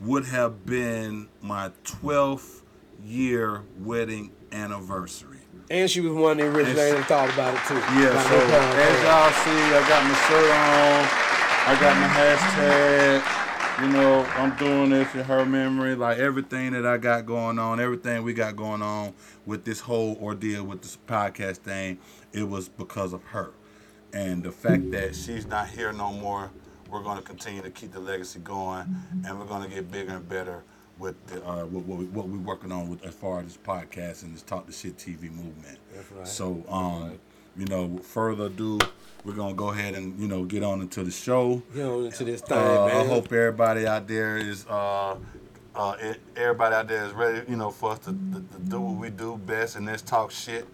would have been my 12th year wedding anniversary. And she was one of the original It's- that thought about it too. Yeah, so as y'all see, I got my shirt on. I got my hashtag. You know, I'm doing this in her memory. Like everything that I got going on, everything we got going on with this whole ordeal with this podcast thing, it was because of her. And the fact that she's not here no more, we're going to continue to keep the legacy going, and we're going to get bigger and better with the, uh, with what, we, what we're working on with as far as this podcast and this Talk Dat Shit TV movement. That's right. So, um, you know, further ado, we're gonna go ahead and you know get on into the show. Get on into this thing, Uh, man. I hope everybody out there is, uh, uh, e- everybody out there is ready, you know, for us to, to, to do what we do best, and let's talk shit.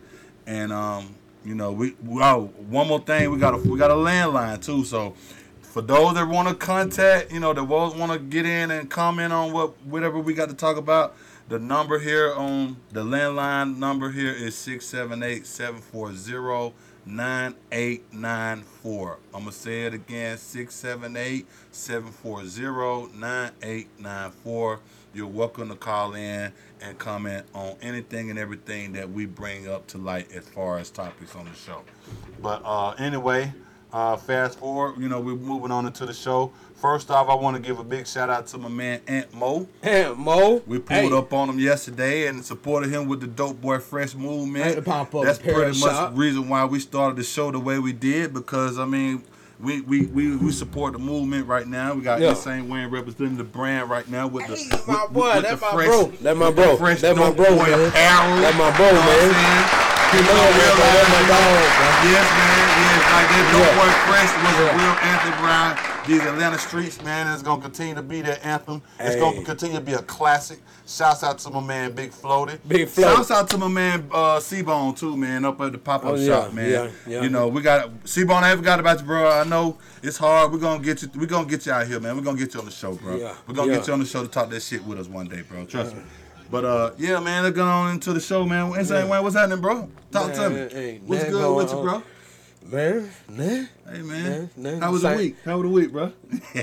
And um, you know, we, we oh, one more thing, we got a we got a landline too. So, for those that want to contact, you know, that want to get in and comment on what whatever we got to talk about, the number here on the landline number here is 678 740 9894. I'm going to say it again 678 740 9894. You're welcome to call in and comment on anything and everything that we bring up to light as far as topics on the show. But uh, anyway, uh, fast forward, you know, we're moving on into the show. First off, I want to give a big shout out to my man Aunt Mo. Hey, Mo. We pulled hey, up on him yesterday and supported him with the Dope Boy Fresh movement. Had pop up That's pretty much the reason why we started the show the way we did because I mean we we, we, we support the movement right now. We got Yeah. Insane Wayne representing the brand right now with the Hey, with, my boy, with that's the my fresh, bro. That's my with bro. fresh That's my bro, man. apparel. That's my bro, You know what I'm man. Saying? You People know don't that, realize that's my it. dog. Yes, man. Yes, like that Dope Yeah. Boy Fresh was Yeah. a real anthem around these Atlanta streets, man. It's gonna continue to be that anthem. It's gonna continue to be a classic. Shouts out to my man Big Floated. Big Float. Shouts out to my man uh, C-Bone too, man, up at the pop-up Oh, yeah, shop, man. yeah, yeah. You know, we got C-Bone. I ain't forgot about you, bro. I know it's hard. We're gonna get you. We're gonna get you out here, man. We're gonna get you on the show, bro. Yeah, We're gonna yeah. get you on the show to talk that shit with us one day, bro. Trust me. But uh, yeah, man, let's go on into the show, man. Insane Wayne, what's happening, bro? Talk to me. Man, ain't what's good with you, bro? Man, man. Hey, man. Nah, nah, How was the week? How was the week, bro?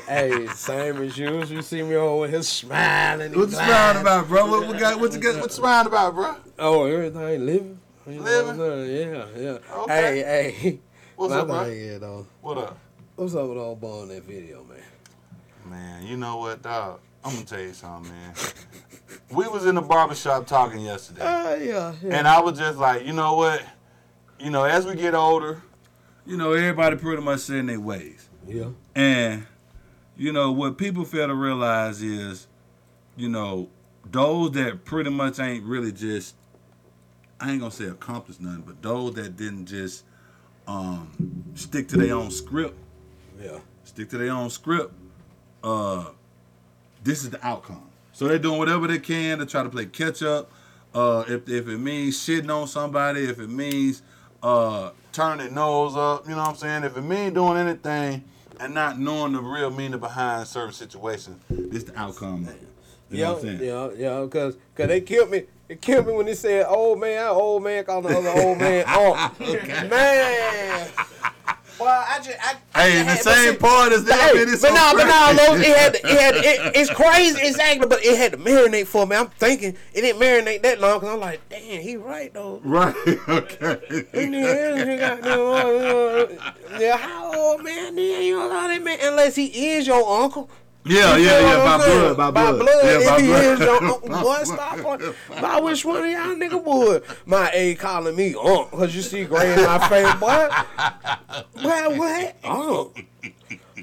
hey, same as you. You see me over here smiling. the gliding. round about, bro? What, what got? What's the got? What's the round about, bro? Oh, everything living. You Living? what Yeah, yeah. Okay. Hey, hey. What's My up, bro? though. What up? What's up with all ball in that video, man? Man, you know what, dog? I'm gonna tell you something, man. We was in the barbershop talking yesterday. Uh, yeah, yeah. And I was just like, you know what? You know, as we get older, you know, everybody pretty much set in their ways. yeah. And, you know, what people fail to realize is, you know, those that pretty much ain't really just, I ain't gonna say accomplished nothing, but those that didn't just um, stick to their own script, Yeah. stick to their own script, uh, this is the outcome. So they're doing whatever they can to try to play catch up. Uh, if, if it means shitting on somebody, if it means uh, turning nose up, you know what I'm saying? If it means doing anything and not knowing the real meaning behind certain situations, this the outcome. You know Yeah, what I'm saying? yeah, yeah, because cause they killed me. They killed me when they said old man, old man, calling the other old man. Oh, man. Well, I just, I, Hey, the had- same see- part as that, Hey, man, it's but so no, but no, crazy. It had, it had, it, it's crazy, exactly, but it had to marinate for me. I'm thinking it didn't marinate that long because I'm like, damn, he right though. Right, okay. And then he got them, uh, uh, yeah, how old man? Then you don't know that man unless he is your uncle. Yeah, You yeah, yeah, by blood, by blood. By blood, Yeah, if by he blood. is your uncle, boy, stop on. I wish one of y'all nigga would. My A calling me uncle, cause you see gray in my face, boy. What, what? Uncle.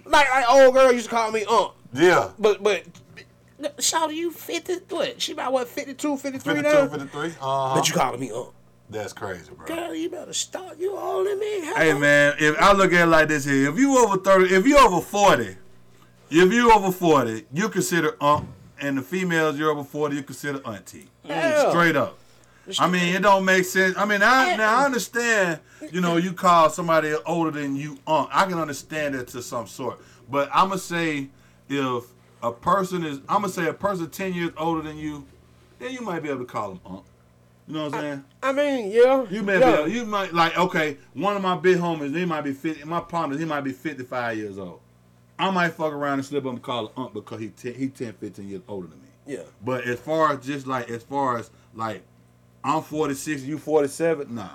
Like, like old girl used to call me uncle. Yeah. But, but, Shawty, you 50, what? She about what, 52, 53 52, now? 53. Uh-huh. But you calling me uncle. That's crazy, bro. Girl, you better stop. You older than me. Hey man, if I look at it like this here, if you over thirty, if you over forty, if you over forty, you consider ump, and the females you're over forty, you consider auntie. Yeah. Straight up. I mean, it don't make sense. I mean, I now I understand. You know, you call somebody older than you aunt. I can understand that to some sort. But I'm gonna say if a person is, I'm gonna say a person ten years older than you, then you might be able to call them aunt. You know what I'm saying? I mean, yeah. You may yeah. be, you might like okay. One of my big homies, he might be fifty. My partner, he might be fifty five years old. I might fuck around and slip him and call him Unc because he 10, he 10, 15 years older than me. Yeah. But as far as just like as far as like I'm 46, you 47, nah.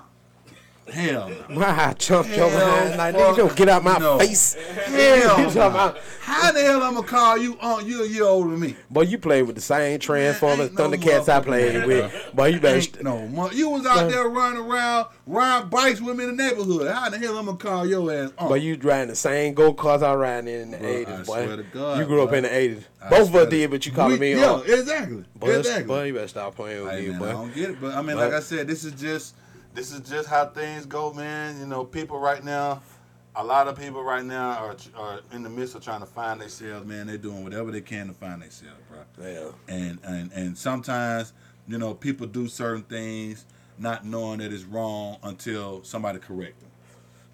Hell no. Why jump your behind like nigga? Don't get out my no. face. Hell You no. How the hell I'm gonna call you Unc? You a year older than me. Boy, you played with the same Transformers, ain't no Thundercats I played way, with. bro. Boy, you better. St- no, mo- you was out there running around, riding bikes with me in the neighborhood. How the hell I'm gonna call your ass Unc? Boy, you riding the same go karts I riding in the Bro, eighties, I boy. swear to God, you grew up in the eighties. I Both of us did, but you calling me Yeah, exactly. Boy, exactly. boy, you better stop playing with Hey, me, man, I don't get it, but I mean, But- like I said, this is just this is just how things go, man. You know, people right now, a lot of people right now are are in the midst of trying to find themselves, man. They're doing whatever they can to find themselves, bro. Yeah. And and and sometimes, you know, people do certain things not knowing that it's wrong until somebody correct them.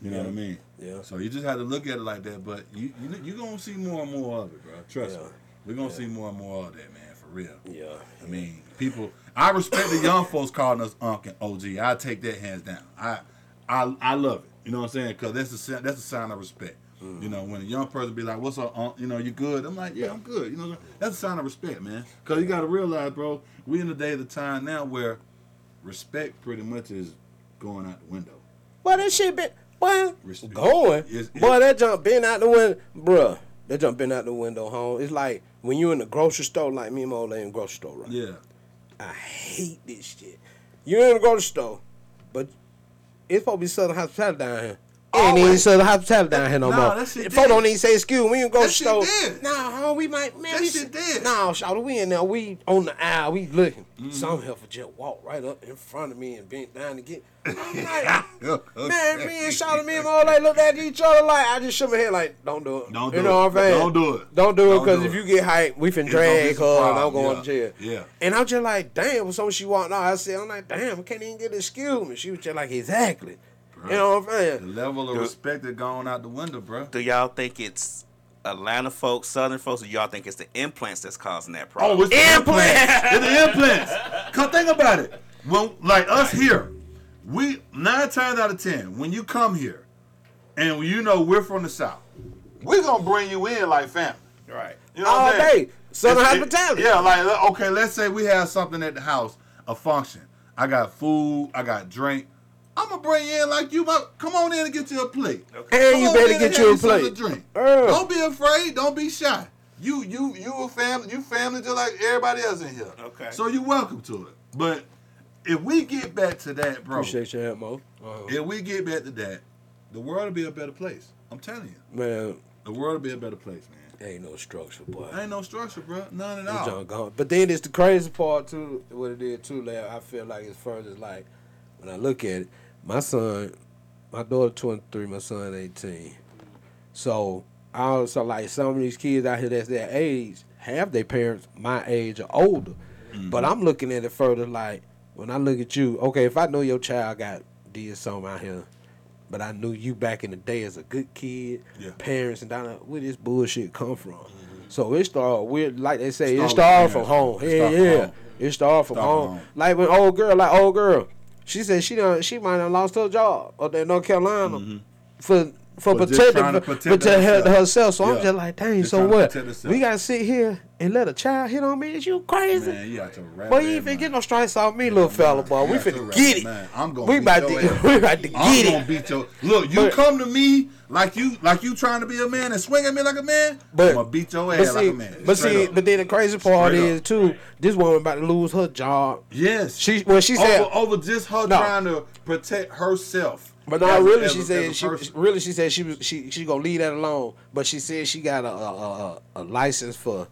You know what I mean? Yeah. So you just have to look at it like that. But you you you gonna see more and more of it, bro. Trust Yeah. me. We're gonna see more and more of that, man. For real. Yeah. I mean, people. I respect the young folks calling us Unc and OG. I take that hands down. I, I, I love it. You know what I'm saying? Because that's a that's a sign of respect. Mm. You know, when a young person be like, "What's up, Unc? You know, you good?" I'm like, "Yeah, I'm good." You know, that's a sign of respect, man. Because you got to realize, bro, we in the day of the time now where respect pretty much is going out the window. Boy, that shit been boy Res- going. It's- it- boy, that jump been out the window, bruh. That jump been out the window, home. It's like when you in the grocery store, like me and my old lady in the grocery store, right? Yeah. I hate this shit. You in the grocery store, but it's supposed to be Southern hospitality down here. Ain't even Always. Southern hospitality down here no Nah, more. that shit If folk dead. don't even say excuse We in the grocery That shit store. Nah, we might man. That we, shit dead. Nah, shout we in there. We on the aisle. We looking. Mm-hmm. Some heifer just walked right up in front of me and bent down to get. I'm like, man, me and Shawty, me and all lady looked at each other like I just shook my head like, don't do it. Don't you do know it. what I'm saying? Don't do it. Don't do it because if you get hyped, we finna It's drag her and I'm going Yeah. to jail. Yeah. And I'm just like, damn, so when she walked out, I said, I'm like, damn, I can't even get an excuse me. She was just like, exactly. You know what I'm saying? The level of Dude. respect is gone out the window, bro. Do y'all think it's Atlanta folks, Southern folks, or y'all think it's the implants that's causing that oh, problem? Oh, it's the implants. it's the implants. Cause think about it. When like us here, we nine times out of ten, when you come here, and you know we're from the south, we're gonna bring you in like family. right. You know All what I'm saying? day. Southern It's- it- hospitality. yeah, like okay, let's say we have something at the house, a function. I got food, I got drink. I'm gonna bring you in like you. might- Come on in and get you a plate. And Come you better get and you a plate. drink. Uh. Don't be afraid. Don't be shy. You you you a family. You family just like everybody else in here. Okay. So you're welcome to it. But if we get back to that, bro. Appreciate your help, Mo. Uh, If we get back to that, the world will be a better place. I'm telling you, man, the world will be a better place, man. ain't no structure, boy. Ain't no structure, bro. None at That all. junk gone. But then it's the crazy part too. What it is too. Like I feel like as far as like when I look at it, my son, my daughter twenty three, my son eighteen. So I also like some of these kids out here that's their age have their parents my age or older. Mm-hmm. But I'm looking at it further like when I look at you. Okay, if I know your child got did something out here. But I knew you back in the day as a good kid, Yeah. parents and down where this bullshit come from. Mm-hmm. So it started weird, like they say, it Start with started from home. It Yeah, yeah. home. It started from Start from home. home. Like when old girl, like old girl, she said she done she might have lost her job up there in North Carolina mm-hmm. for for, For just protecting to protect protect her, herself. herself. So I'm just like, dang. Just so what? We gotta sit here and let a child hit on me? Is you crazy? Man, you to rap. Boy, you ain't finna get no strikes off me, little fella, boy. We finna get it. man. I'm gonna we about to ass. we about to I'm get gonna beat your look. You But- come to me like you like you trying to be a man and swing at me like a man. But I'm gonna beat your but ass see, like a man. but Straight see, up. but then the crazy part Straight is up. too. This woman about to lose her job. yes, She well, she said, over, over just her No. trying to protect herself. but no, really, as she said she really she said she was she she gonna leave that alone. But she said she got a a, a, a license for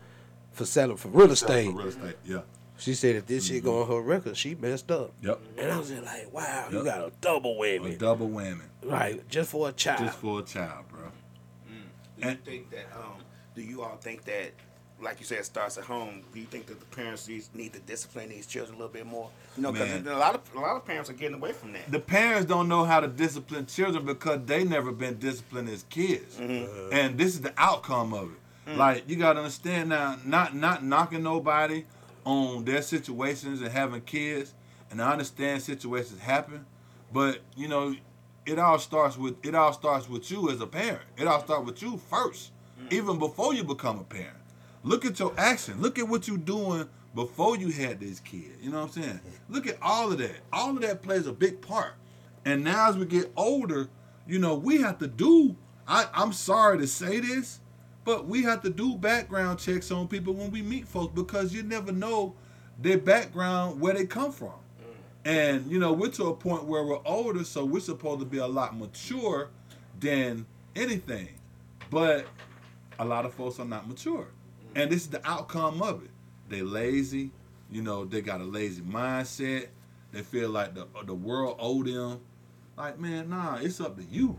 for selling for real estate. For real estate. Yeah. She said if this shit go mm-hmm. on her record, she messed up. Yep. And I was just like, wow, you got a double whammy. A whammy, double whammy right? Just for a child. just for a child, bro. Mm. Do you think that? Um, do you all think that, like you said, it starts at home? Do you think that the parents need to discipline these children a little bit more? You know, because a lot of a lot of parents are getting away from that. the parents don't know how to discipline children because they never been disciplined as kids, mm-hmm. and this is the outcome of it. Mm. Like you gotta understand now, not not knocking nobody on their situations and having kids, and I understand situations happen, but you know, it all starts with it all starts with you as a parent. It all starts with you first. Mm. even before you become a parent. Look at your action. Look at what you're doing before you had this kid. You know what I'm saying? Mm. Look at all of that. All of that plays a big part. And now as we get older, you know, we have to do. I, I'm sorry to say this, but we have to do background checks on people when we meet folks because you never know their background, where they come from. Mm. And you know, we're to a point where we're older, so we're supposed to be a lot mature than anything. But a lot of folks are not mature. Mm. And this is the outcome of it. They lazy, you know, they got a lazy mindset. They feel like the the world owe them. Like, man, nah, it's up to you.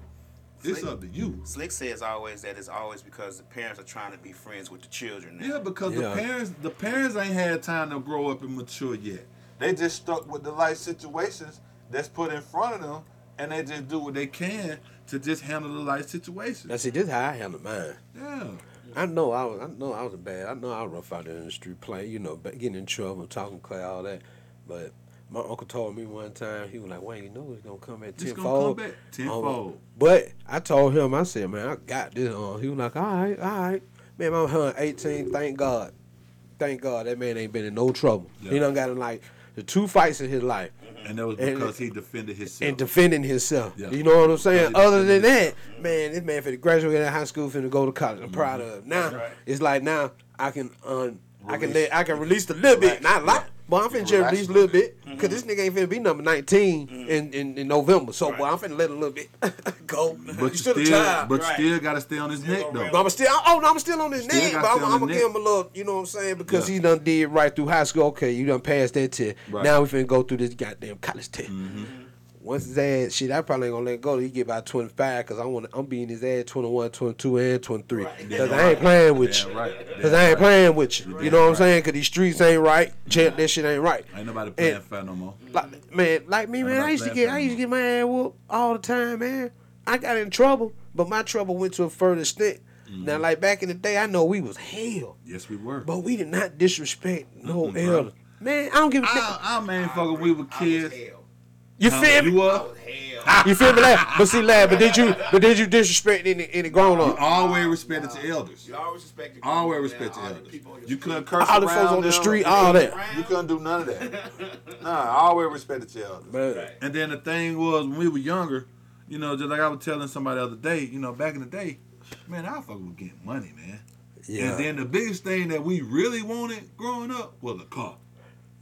It's Slick. up to you. Slick says always that it's always because the parents are trying to be friends with the children. Now. Yeah, because Yeah. the parents the parents ain't had time to grow up and mature yet. They just stuck with the life situations that's put in front of them and they just do what they can to just handle the life situations. Now see, this is how I handle mine. Yeah. I know I was, I know I was bad. I know I was rough out there in the street playing, you know, getting in trouble, talking clear, all that. But my uncle told me one time, he was like, "Wayne, you know it's gonna come at It's gonna tenfold." come back Um, tenfold. but I told him, I said, "Man, I got this on." He was like, "All right, all right." Man, I'm 118. Thank God, thank God that man ain't been in no trouble. He Yeah. done got in like the two fights in his life And that was And- because he defended himself. and defending himself. Yeah. You know what I'm saying? Other than defended that, man, this man finna graduate out of high school, finna go to college. I'm proud Mm-hmm. of him. Now right. it's like now I can un, I can Release. let, I can release a little bit, not a lot. Yeah. But I'm finna just Relax release a a little little bit because this nigga ain't finna be number 19 in, in, in November. So, boy, I'm finna let a little bit go. but you still still, a child. but you still gotta stay on his neck though. But I'm still, oh no, I'm still on his Still neck. But I'm, I'm gonna give him a little, you know what I'm saying? Because Yeah. he done did right through high school. Okay, you done passed that test. Right. Now we finna go through this goddamn college test. Mm-hmm. Once his ass, shit, I probably ain't gonna let it go. He get about 25 because I want, I'm beating his ass 21, 22, and 23. Because I ain't playing with you. right. Because Damn I ain't right. playing with you. You damn know what I'm saying? Because these streets ain't right. Champ, that shit ain't right. Ain't nobody playing And- fair no more. Like, man, like me, man, I used to get, I used to get my ass whooped all the time, man. I got in trouble, but my trouble went to a further extent. Mm-hmm. Now, like back in the day, I know we was hell, Yes, we were. but we did not disrespect no elder. Man, I don't give a damn. I, I man, fucking, we were I was kids. Oh, hell. You Huh? feel You me? I were. You feel me, lad? But see, lad, but did you, but did you disrespect any any grown You up? always respected your elders. You always respect your Always grown-ups, respect man, your the elders. people You couldn't curse All the folks on the street, all that. You couldn't do none of that. Nah, I always respected your elders. Man, Right. And then the thing was, when we were younger, you know, just like I was telling somebody the other day, you know, back in the day, man, I fucking was getting money, man. yeah, And then the biggest thing that we really wanted growing up was a car.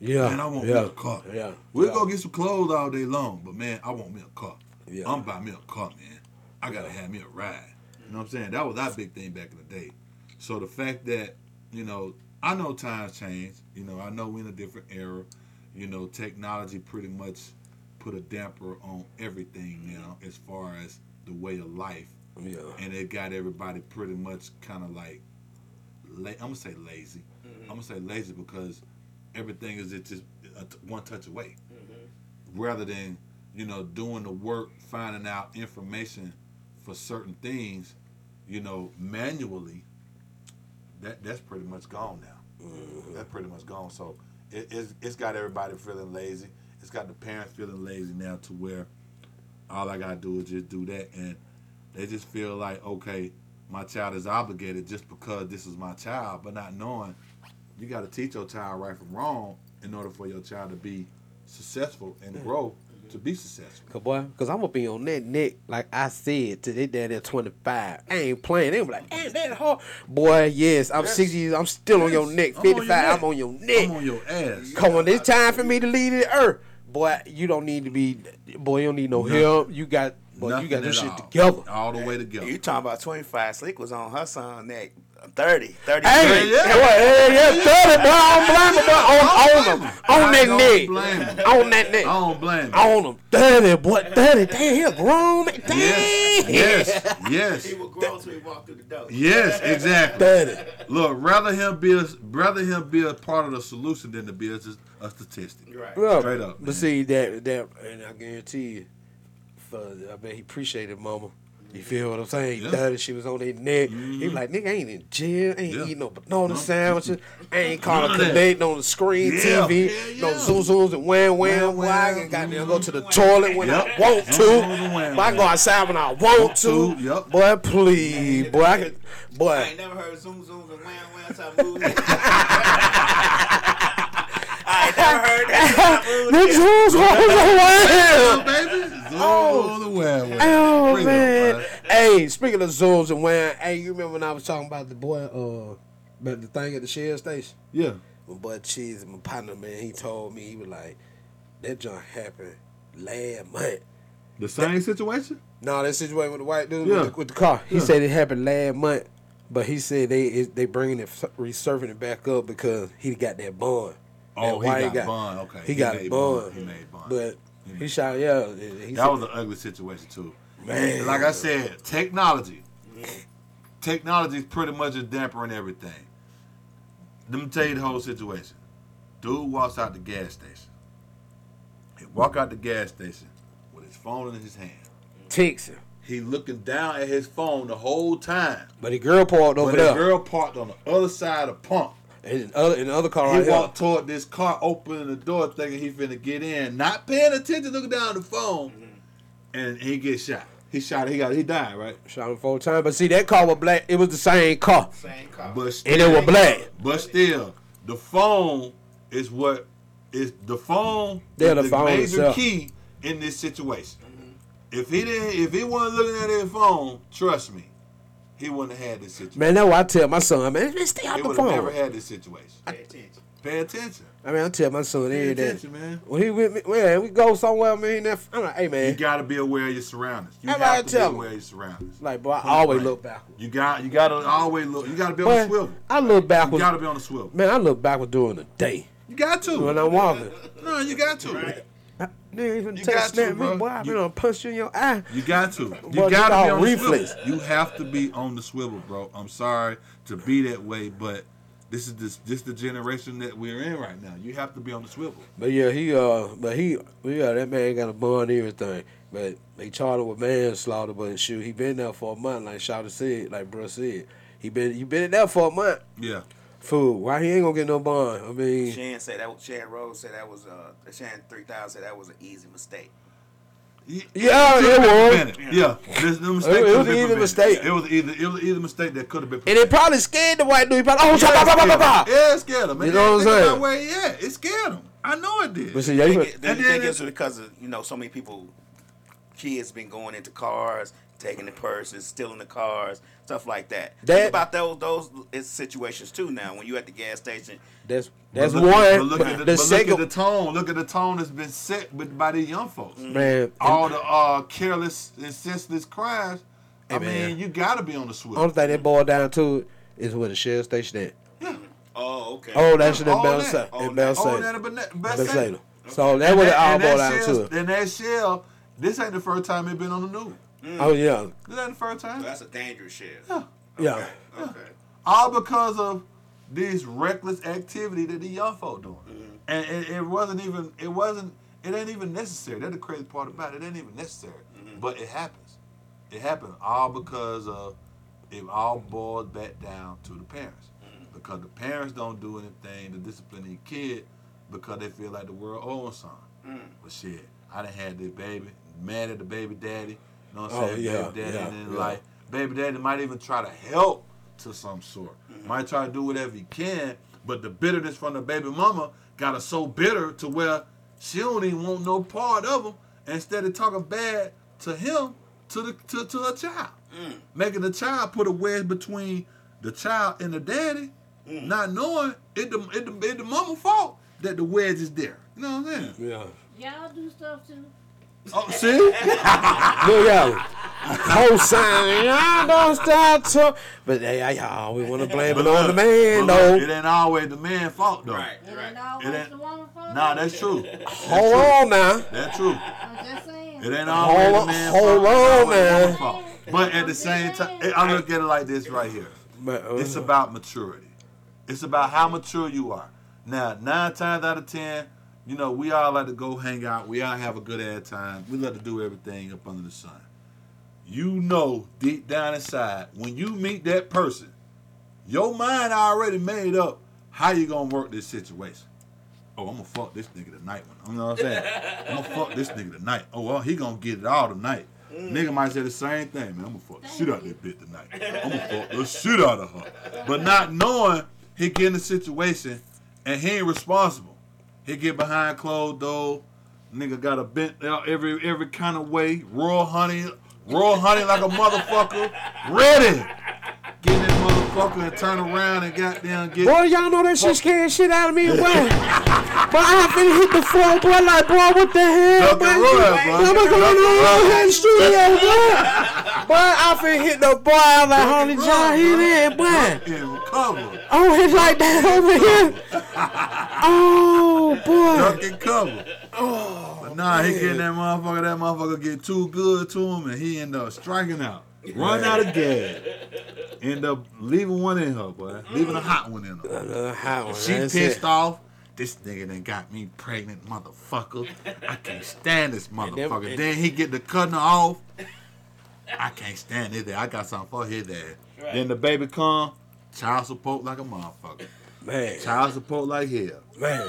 Yeah, Man, I want yeah, me a car. yeah. We'll yeah. go get some clothes all day long, but man, I want me a car. Yeah. I'm buy me a car, man. I gotta have me a ride. You know what I'm saying? That was our big thing back in the day. So the fact that, you know, I know times change. You know, I know we're in a different era. You know, technology pretty much put a damper on everything mm-hmm. now as far as the way of life. Yeah. And it got everybody pretty much kind of like, la- I'm gonna say lazy. Mm-hmm. I'm gonna say lazy because everything is just a t- one touch away, mm-hmm. rather than you know doing the work, finding out information for certain things, you know, manually. That that's pretty much gone now. Mm-hmm. That's pretty much gone. So it, it's it's got everybody feeling lazy. It's got the parents feeling lazy now to where all I gotta do is just do that, and they just feel like okay, my child is obligated just because this is my child, but not knowing you got to teach your child right from wrong in order for your child to be successful and mm. grow to be successful. Cause boy, cause I'm gonna be on that neck, like I said to they dad at 25. I ain't playing. They be like, ain't that hard? Boy, yes, I'm Yes. 60 years. I'm still on your Yes, neck. I'm on your 55, neck. I'm on your neck. I'm on your ass. Come on, it's time for me to leave the earth. Boy, you don't need to be. Boy, you don't need no Nothing. help. You got, boy, you got this shit all. together. all the way together. You talking about 25. Slick was on her son neck. 30. 30. Hey, Yeah, yeah. boy, yeah, 30, boy, I don't blame him, boy. On, on him, on that neck, on that neck, I don't blame you. on him. 30, boy, 30. Damn, he a grown man. Damn. Yes, yes, He yes, was grown till he walked through the door. yes, exactly. 30. Look, rather him be a, rather him be a part of the solution than to be a, a statistic. Right. Yeah, Straight up, man. But see that that, and I guarantee you, for I bet he appreciated Mama. You feel what I'm saying? Yeah. dirty. She was on their neck. He was mm-hmm. like, nigga, I ain't in jail. Ain't Yeah. eating no banana No. sandwiches. ain't calling connect on the screen Yeah. TV. Yeah, No zoom zooms and wham wham. Wham, I wham. can goddamn go to the toilet when Yep. I want to. and wham, I go outside when I want to. yep. Boy, please. Boy, I can. I Boy. ain't never heard zoom zooms and wham wham type moves. I ain't never heard that type of The moves. Zooms Yeah, on baby. Zoom Oh. the wham. Oh Bring man! bud. Hey, speaking of zooms and wham, hey, you remember when I was talking about the boy, uh, about the thing at the Shell station? Yeah. My boy Cheese, my partner, man, he told me he was like, that junk happened last month. The same situation? No, that situation with the white dude Yeah. with, the, with the car. He Yeah. said it happened last month, but he said they they bringing it resurfing it back up because he got that bond. Oh, That he got guy. bond. Okay. He, got made bond. He made bond. But He he shot yeah. He that said, was an ugly situation too. Man. like I said, technology. Technology is pretty much a damper in everything. Let me tell you the whole situation. Dude walks out the gas station. He walk out the gas station with his phone in his hand. Texas. He looking down at his phone the whole time. But the girl parked over But the girl parked on the other side of the pump. And in the other, in other car He right here. walked toward this car, opening the door, thinking he finna get in, not paying attention, looking down the phone, mm-hmm. and he gets shot. He shot. He got. He died, right? Shot him four times. But see, that car was black. It was the same car. Same car. But And it was black. But still, the phone is what is the phone. Yeah, is the the phone major itself. key in this situation. Mm-hmm. If he didn't, if he wasn't looking at his phone, trust me, he wouldn't have had this situation. Man, that's why I tell my son, man, man stay out he the would have phone. never had this situation. Pay attention. Pay attention. I mean, I tell my son Pay every day. attention, man. When he with me, man, we go somewhere, man. That, I'm like, hey, man. You got to be aware of your surroundings. You That's have what I to tell him. aware of your surroundings. Like, boy, I Point always blank. look backwards. You got. You got to always look. You got to be on the swivel. I look backwards. You got to be on the swivel. Man, I look backwards during the day You got to. when I'm walking. no, you got to. Right. Nigga even You take got to, snap me, bro. boy. I been You- on punch you in your eye. You got to. You Boy, got this to be on the swivel. You have to be on the swivel, bro. I'm sorry to be that way, but this is this this the generation that we're in right now. You have to be on the swivel. But yeah, he uh, but he yeah, that man got a bond and everything. But they charged him with manslaughter. But shoot, he been there for a month, like Shawty said, like bro said. He been you been in there for a month. Yeah. Fool, why he ain't gonna get no bond? I mean, Shan said that. Shan Rose said that was uh. Shan three thousand said that was an easy mistake. Yeah, Yeah, it was. Yeah, this, the mistake It- it was been either prevented. mistake. It was either it was either mistake that could have been. and it probably scared the white dude. He probably, oh, Yeah, cha, ba, it ba, ba, scared ba, him. Yeah, it scared him. You know what I'm saying? That way, yeah, it scared him. I know it did. But see, yeah, Think you, it- Do you And think it's because of you know so many people, kids been going into cars, taking the purses, stealing the cars, stuff like that. That- think about those those is situations too. Now when you at the gas station, that's But that's look one. But look, at the, the but look at the tone. Look at the tone that's been set with, by these young folks. man, All the uh, careless and senseless crimes. I Hey, mean, you got to be on the swivel. only thing that boiled down to is where the shell station at. oh okay, Oh, that shit in All Bell that. State. All In that. That, but that, Bell best So that's what it all boiled down to. And that shell, this ain't the first time it been on the news. Mm. Oh yeah, This ain't the first time. that's a dangerous shit. Yeah. yeah. Okay. All because of this reckless activity that the young folk doing. Mm-hmm. And it, it wasn't even, it wasn't, it ain't even necessary. That's the crazy part about it. It ain't even necessary. Mm-hmm. But it happens. It happened all because of, it all boils back down to the parents. Mm-hmm. Because the parents don't do anything to discipline their kid because they feel like the world owes something. Mm. But shit, I done had this baby, mad at the baby daddy. You know what I'm Oh, saying? yeah, baby daddy, yeah, and then yeah. like, baby daddy might even try to help to some sort. Mm-hmm. Might try to do whatever he can, but the bitterness from the baby mama got her so bitter to where she don't even want no part of him. Instead of talking bad to him, to the to, to her child, mm. making the child put a wedge between the child and the daddy, mm. not knowing it the, it the it the mama fault that the wedge is there. You know what I'm saying? Yeah. Y'all do stuff too. Oh, see? Look out. Co-sign. Y'all don't start to. But hey, I, I always want to blame it on the man, but look, though. it ain't always the man fault though. Right. It Right. ain't always It ain't- the woman fault. Nah, that's true. Hold on now. That's true. I'm just saying. It ain't always Hold the on- man hold fault. It's on, always the man. fault. But at the same time, I look at it like this right here. But, uh, It's about maturity. It's about how mature you are. Now, nine times out of ten, you know, we all like to go hang out. We all have a good ass time. We love to do everything up under the sun. you know deep down inside when you meet that person, your mind already made up how you gonna work this situation. Oh, I'm gonna fuck this nigga tonight. You know what I'm saying? I'm gonna fuck this nigga tonight. Oh well, he gonna get it all tonight. Mm. Nigga might say the same thing, man. I'm gonna fuck the shit out of that bitch tonight. I'm gonna fuck the shit out of her. But not knowing he get in the situation and he ain't responsible. He get behind closed door. Nigga got a bent out every every kind of way. Raw honey, raw honey like a motherfucker. Ready. Get that motherfucker and turn around and goddamn get. Boy, y'all know that shit scared shit out of me, boy. but I finna hit the floor, boy, like, boy, what the hell, boy? and roll, boy. What's going on here in the studio, boy? Boy, I finna hit the boy, I'm like, holy John, he there, boy. Oh, it's like that over here. Oh, boy. Duck and cover. but nah, he get that motherfucker. That motherfucker get too good to him, and he end up striking out. Run out of gas. End up leaving one in her, boy. Leaving a hot one in her. Uh, hot one, She that's pissed it. off. This nigga done got me pregnant, motherfucker. I can't stand this motherfucker. and- then he get the cutting her off. I can't stand it. ass. I got something for his ass. Then the baby come, child support like a motherfucker. Man, Child support like hell. man.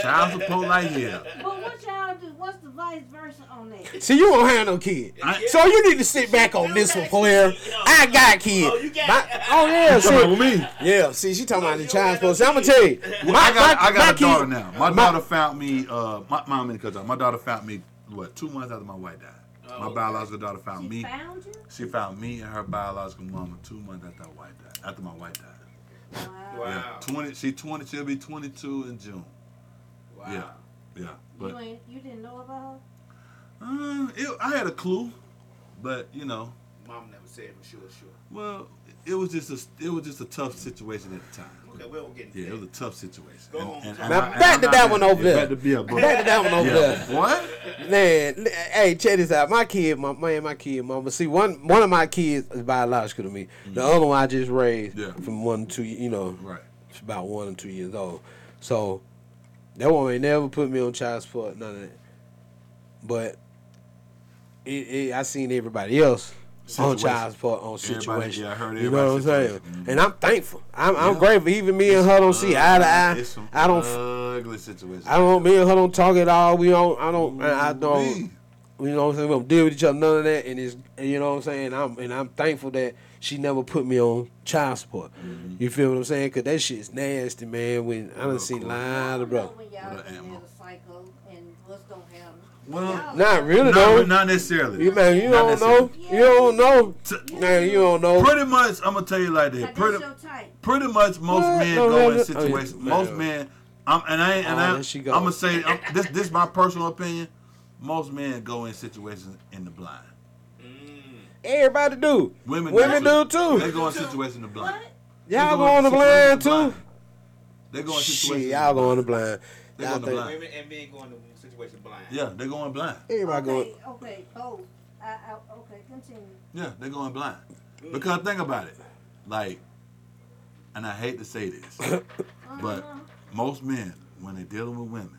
Child support like hell. But what y'all do? What's the vice versa on that? See, you don't have no kid. I- So you need to sit back on this one, player. I got kids. Oh, you got- My- oh yeah, Come see, with me. yeah. See, she talking about the child support. See, I'm gonna tell you, my, I got, my- I got my a daughter now. My, my- daughter found me. Uh, my mom in the My daughter found me. What? Two months after my wife died. my biological daughter found She me. found you? She found me and her biological mama two months after her wife died. After my wife died. Wow. Wow. Yeah. Twenty. She twenty. She'll be twenty two in June. Wow. Yeah. Yeah. You ain't you didn't know about uh, it, I had a clue, but you know, Mom never said for sure, sure. Well, it was just a it was just a tough situation at the time. Okay, we don't get Yeah, it was a tough situation. Go on. Now, I- back to that one over there. Back to be a. Back to that one over Yeah. there. What? Man, hey, check this out. My kid, my man, my kid, mama. See, one one of my kids is biological to me. The other one I just raised Mm-hmm. Yeah. from one to two. You know, Right. it's about one or two years old. So that one ain't never put me on child support, none of that. But it, it, I seen everybody else on child support on Everybody- situation. yeah, I heard you know what I'm saying? situation. Mhm. And I'm thankful. I'm, I'm grateful. Even me and her don't see eye to eye. It's some I don't. ugly situations. I don't. Me and her don't talk at all. We don't. I don't. I, I don't. Ooh-wee. You know what I'm saying? We don't deal with each other, none of that. And it's and you know what I'm saying. I'm and I'm thankful that she never put me on child support. Mm-hmm. You feel what I'm saying? Cause that shit's nasty, man. When I done seen a lot of bro. When y'all a in the cycle and what's gonna happen. Well, Not really Not, though. not necessarily. You man, you Not don't know. necessarily. You don't know. T- Man, you don't know. Pretty much, I'm gonna tell you like Like, that. Pretty, pretty much, most What? men No, go no, in situations. Oh, yeah. most men, I'm, and I and Oh, I, she I'm gonna say I'm, this. This is my personal opinion. Most men go in situations in the blind. Mm. Everybody do. Women, Women do do too. They go in situations in the blind. What? Y'all go go on the blind too. They go in Shit, situations. y'all go on the blind. They Y'all go in the think- blind. Women and men going to situation blind. Yeah, they're going blind. Everybody going. Okay, okay, both. I, I, okay, continue. Yeah, they're going blind. Because think about it. Like, and I hate to say this, but Uh-huh. most men, when they're dealing with women,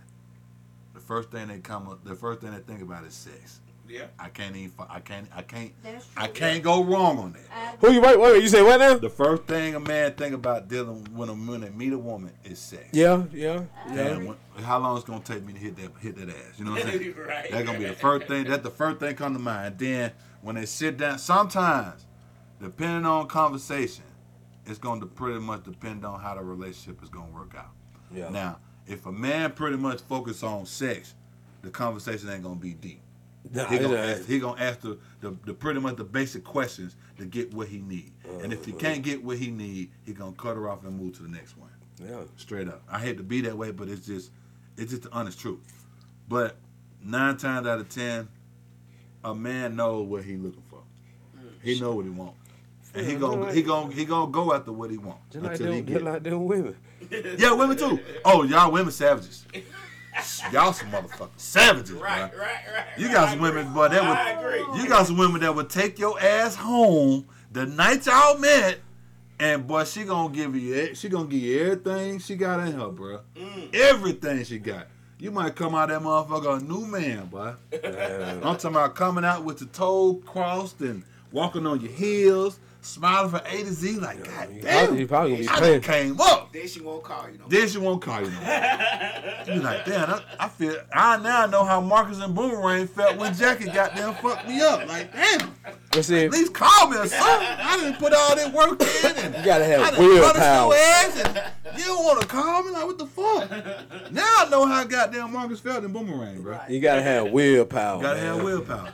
the first thing they come up, the first thing they think about is sex. Yeah. I can't even, I can't, I can't, I can't go wrong on that. Who you wait? Wait, you say what now? The first thing a man think about dealing when a when they meet a woman is sex. Yeah, yeah, yeah. When, how long it's gonna take me to hit that hit that ass? You know what I'm saying? right. That's gonna be the first thing. That's the first thing come to mind. Then when they sit down, sometimes, depending on conversation, it's going to pretty much depend on how the relationship is gonna work out. Yeah. Now, if a man pretty much focus on sex, the conversation ain't gonna be deep. Nah, He gonna, ask, he gonna ask the, the, the pretty much the basic questions to get what he need. And if he Uh-huh. can't get what he need, he gonna cut her off and move to the next one. Yeah. Straight up. I hate to be that way, but it's just it's just the honest truth. But nine times out of ten, a man knows what he looking for. He know what he want. And he Yeah, gonna he gonna he gonna go after what he want Just like until he get. just it. like them women. Yeah, women too. Oh, y'all women savages. Y'all some motherfuckers savages, Right, bruh. right, right. You got some women, boy, that I would agree. you got some women that would take your ass home the night y'all met, and boy, she gonna give you she gonna give you everything she got in her, bro. Mm. Everything she got. you might come out that motherfucker a new man, boy. I'm talking about coming out with the toe crossed and walking on your heels, smiling from A to Z, like, God You damn. probably, you probably gonna be I playing. came up. Then she won't call you. No Then she won't call you no more. You be like, damn, I, I feel, I now know how Marcus and Boomerang felt when Jackie got them fucked me up. Like, damn, But see, at least call me or something. I didn't put all that work in. And you gotta I have done punished willpower. your ass and you don't want to call me? Like, what the fuck? Now I know how goddamn Marcus felt in Boomerang, bro. You gotta have willpower. You gotta man. have willpower.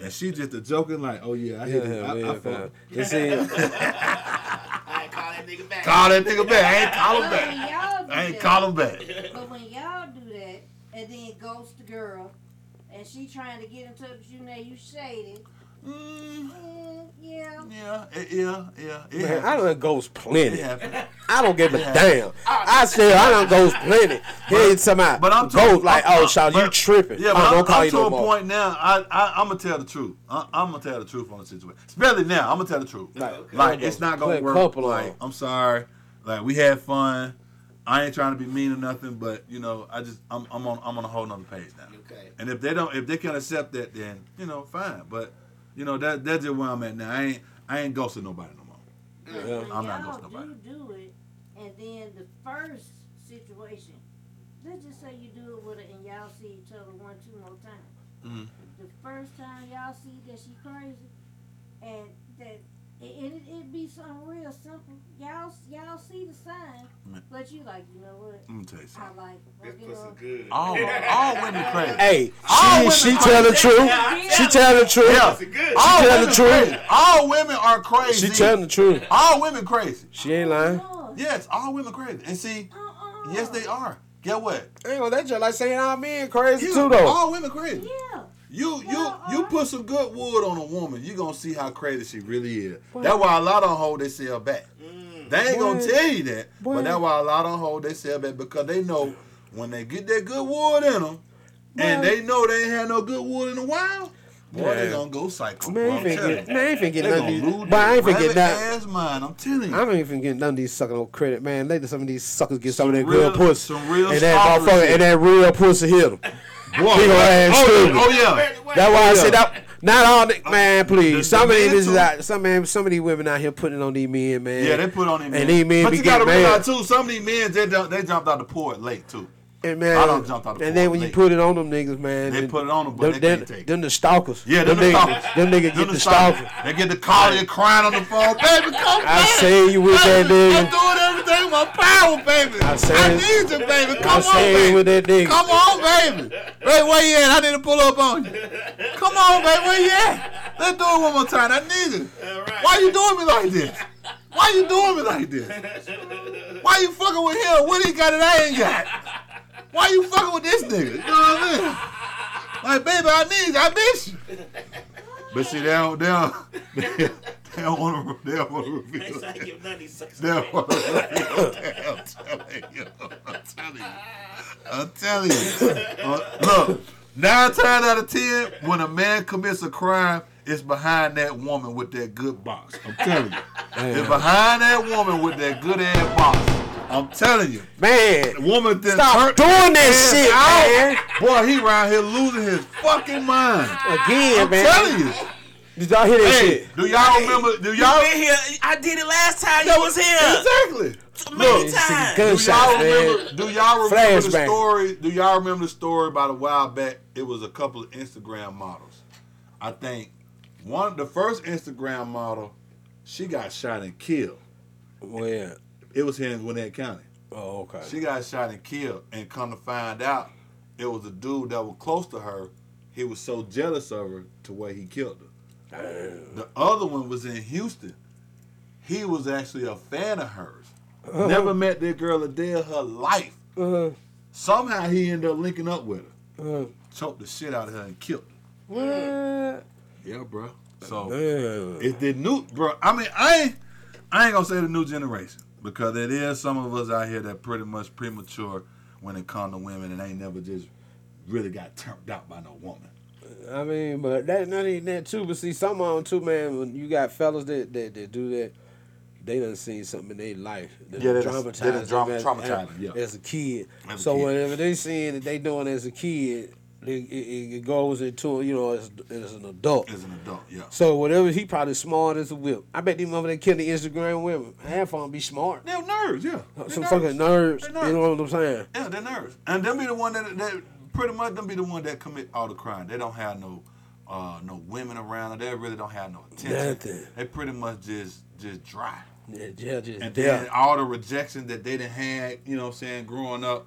And she just a joking like, oh yeah, I hit gotta it. have I, I willpower. fuck. You see, I ain't call that nigga back. Call that nigga back. I ain't call him But back. I ain't that- call him back. But when y'all do that, and then ghost the girl, and she trying to get in touch with you now, you shaded. Mm, yeah. yeah, yeah, yeah. It man, I happens. done ghost It plenty. I don't give a damn. I said I done ghost plenty. He ain't talking about But I'm ghost talking- like, I'm- oh, Sean, you tripping. Yeah, oh, but don't I'm, call I'm you to no a more. point now. I, I I'm gonna tell the truth. I, I'm gonna tell the truth on the situation, especially now. I'm gonna tell the truth. Like, Like it's not gonna a work. couple like. I'm sorry. Like we had fun. I ain't trying to be mean or nothing, but you know, I just I'm, I'm on I'm on a whole nother page now. Okay. And if they don't, if they can't accept that, then you know, fine. But you know, that that's just where I'm at now. I ain't I ain't ghosting nobody no more. Yeah. I'm not ghosting nobody. do do it, and then the first situation, let's just say you do it with her and y'all see each other one, two more times. Mhm. The first time y'all see that she crazy, and that it, it, it be something real simple. Y'all y'all see the sign, Mm. but you like, you know what? Let me tell you I something. like This pussy good. All all women crazy. Hey, All she, she crazy. tell the truth. She tell the truth. Yeah. Pussy good. All tell the women truth. crazy. All women are crazy. She telling the truth. All women crazy. She ain't lying. Yes, all women crazy. And see, Uh-uh. yes, they are. Get what? Ain't gonna that just like saying all men crazy Yeah, too though. All women crazy. Yeah. You you Well, you uh, put some good wood on a woman, you gonna see how crazy she really is. That's why a lot of them hold they sell back. Mm. They ain't gonna tell you that, Boy. but that's why a lot of them hold they sell back because they know when they get that good wood in them, and they know they ain't had no good wood in a while. Boy, they gonna go psycho. Man, bro, I ain't telling finna get, man, I ain't finna get none of these. But I ain't finna their get that. rabbit. I'm telling you. I don't even get none of these sucking no credit, man. Later, some of these suckers get some, of that real- good pussy, some real and that stalker motherfucker, shit. and that real pussy hit them. Boy, He gonna ass oh, stupid. yeah, oh yeah. Wait, wait. That's why I Yeah. said that. Not all, the, oh, man. Please, the some of these out, some man, some of these women out here putting on these men, man. Yeah, they put on them. And these men but be you gotta getting realize too, some of these men they they jumped out the port late too. And man, I done jumped out the and then porch when you put it on them niggas, man, They put it on them, but them, they can't take it. them the stalkers. Yeah, them, them the niggas, stalkers. them niggas Them get the stalkers. They get the call, you crying on the phone, baby, come on. I back. say you with that Baby, I'm doing everything with my power, baby. I say- I need you, baby. Come I on, say baby. with that nigga. Come on, baby. Wait, where you at? I need to pull up on you. Come on, baby. Where you at? Let's do it one more time. I need it. All right. Why you doing me like this? Why you doing me like this? Why you fucking with him? What he got that I ain't got? Why you fucking with this nigga? You know what I mean? Like, baby, I need you. I miss you. But see, they don't, they don't, they don't want to, they don't want to reveal Next time that. I give none of these suckers. They don't want to reveal that. I'm telling you. I'm telling you. I'm telling you. Uh, look, nine times out of ten, when a man commits a crime, it's behind that woman with that good box. I'm telling you. It's behind that woman with that good ass box. I'm telling you. Man, The woman then stop turned doing that shit, out. man. Boy, he around here losing his fucking mind. Again, I'm man. telling you. Did y'all hear that Hey, shit? do y'all remember? Do y'all? been here. I did it last time you was here. Exactly. Many Look, times. do Gunshots, y'all man. remember? Do y'all remember the Flashbang. story? Do y'all remember the story about a while back? It was a couple of Instagram models. I think one, the first Instagram model, she got shot and killed. Well, It was here in Gwinnett County. oh, okay. She got shot and killed, and come to find out, it was a dude that was close to her. He was so jealous of her to where he killed her. The other one was in Houston. He was actually a fan of hers. Never met that girl a day of her life. Uh, Somehow he ended up linking up with her, uh, choked the shit out of her, and killed her. what? Yeah, bro. So Damn. it's the new, bro. I mean, I ain't, I ain't gonna say the new generation because there is some of us out here that pretty much premature when it comes to women and ain't never just really got turned out by no woman. I mean, but that not even that too. But see, some of them too, man. When you got fellas that that, that do that, they done seen something in their life that Yeah, they done done- they traumatized done trauma- traumatized as, them, yeah. as a kid. As a so kid. whatever they seeing that they doing as a kid, it, it, it goes into you know as, as an adult. As an adult, yeah. So whatever he probably smart as a whip. I bet these mother they kill the Instagram women. Half of them be smart. They're nerds, yeah. They're Some nerds. fucking nerds. You know what I'm saying? Yeah, they're nerds. And them be the one that, that pretty much them be the one that commit all the crime. They don't have no uh, no women around. They really don't have no attention. Nothing. They pretty much just just dry. Yeah, yeah, just And then all the rejection that they done had, you know what I'm saying, growing up,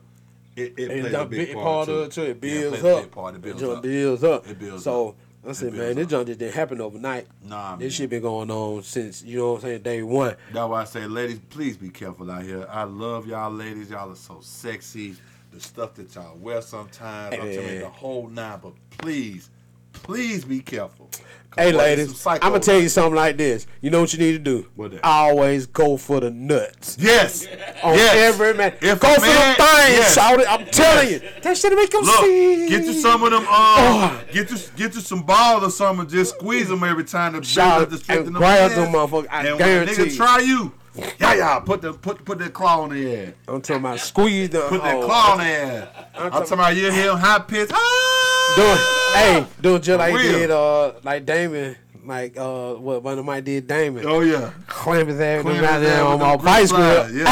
it, it plays a big big part, part of it too. It builds plays a up. big part. It It builds up. builds up. It builds so up. I said, man, this junk just didn't happen overnight. Nah, This man. shit been going on since you know what I'm saying, day one. That's why I say, ladies, please be careful out here. I love y'all, ladies. Y'all are so sexy. The stuff that y'all wear sometimes, I'm telling you, the whole nine. But please, please be careful. Hey boy, ladies, I'm gonna tell you something like this. You know what you need to do? Always go for the nuts. Yes. On yes. every man. If go a for man- the thing, yes. shout it. I'm telling you. That should make them Look, see. get you some of them. Um, Oh. get you get you some balls or something. Just squeeze them every time build Shout the strength in them grab them motherfuckers. I and guarantee when a nigga try you, yeah, yeah, put the put put that claw on the head. I'm talking about squeeze the Put that oh, claw on the head. I'm talking about you hear him high pitch. doing Ah! Hey, doing just like real. did uh like Damon, like uh what one of my did Damon. Oh yeah. Clamp his ass Clamp out there on my bicycle. grip slides,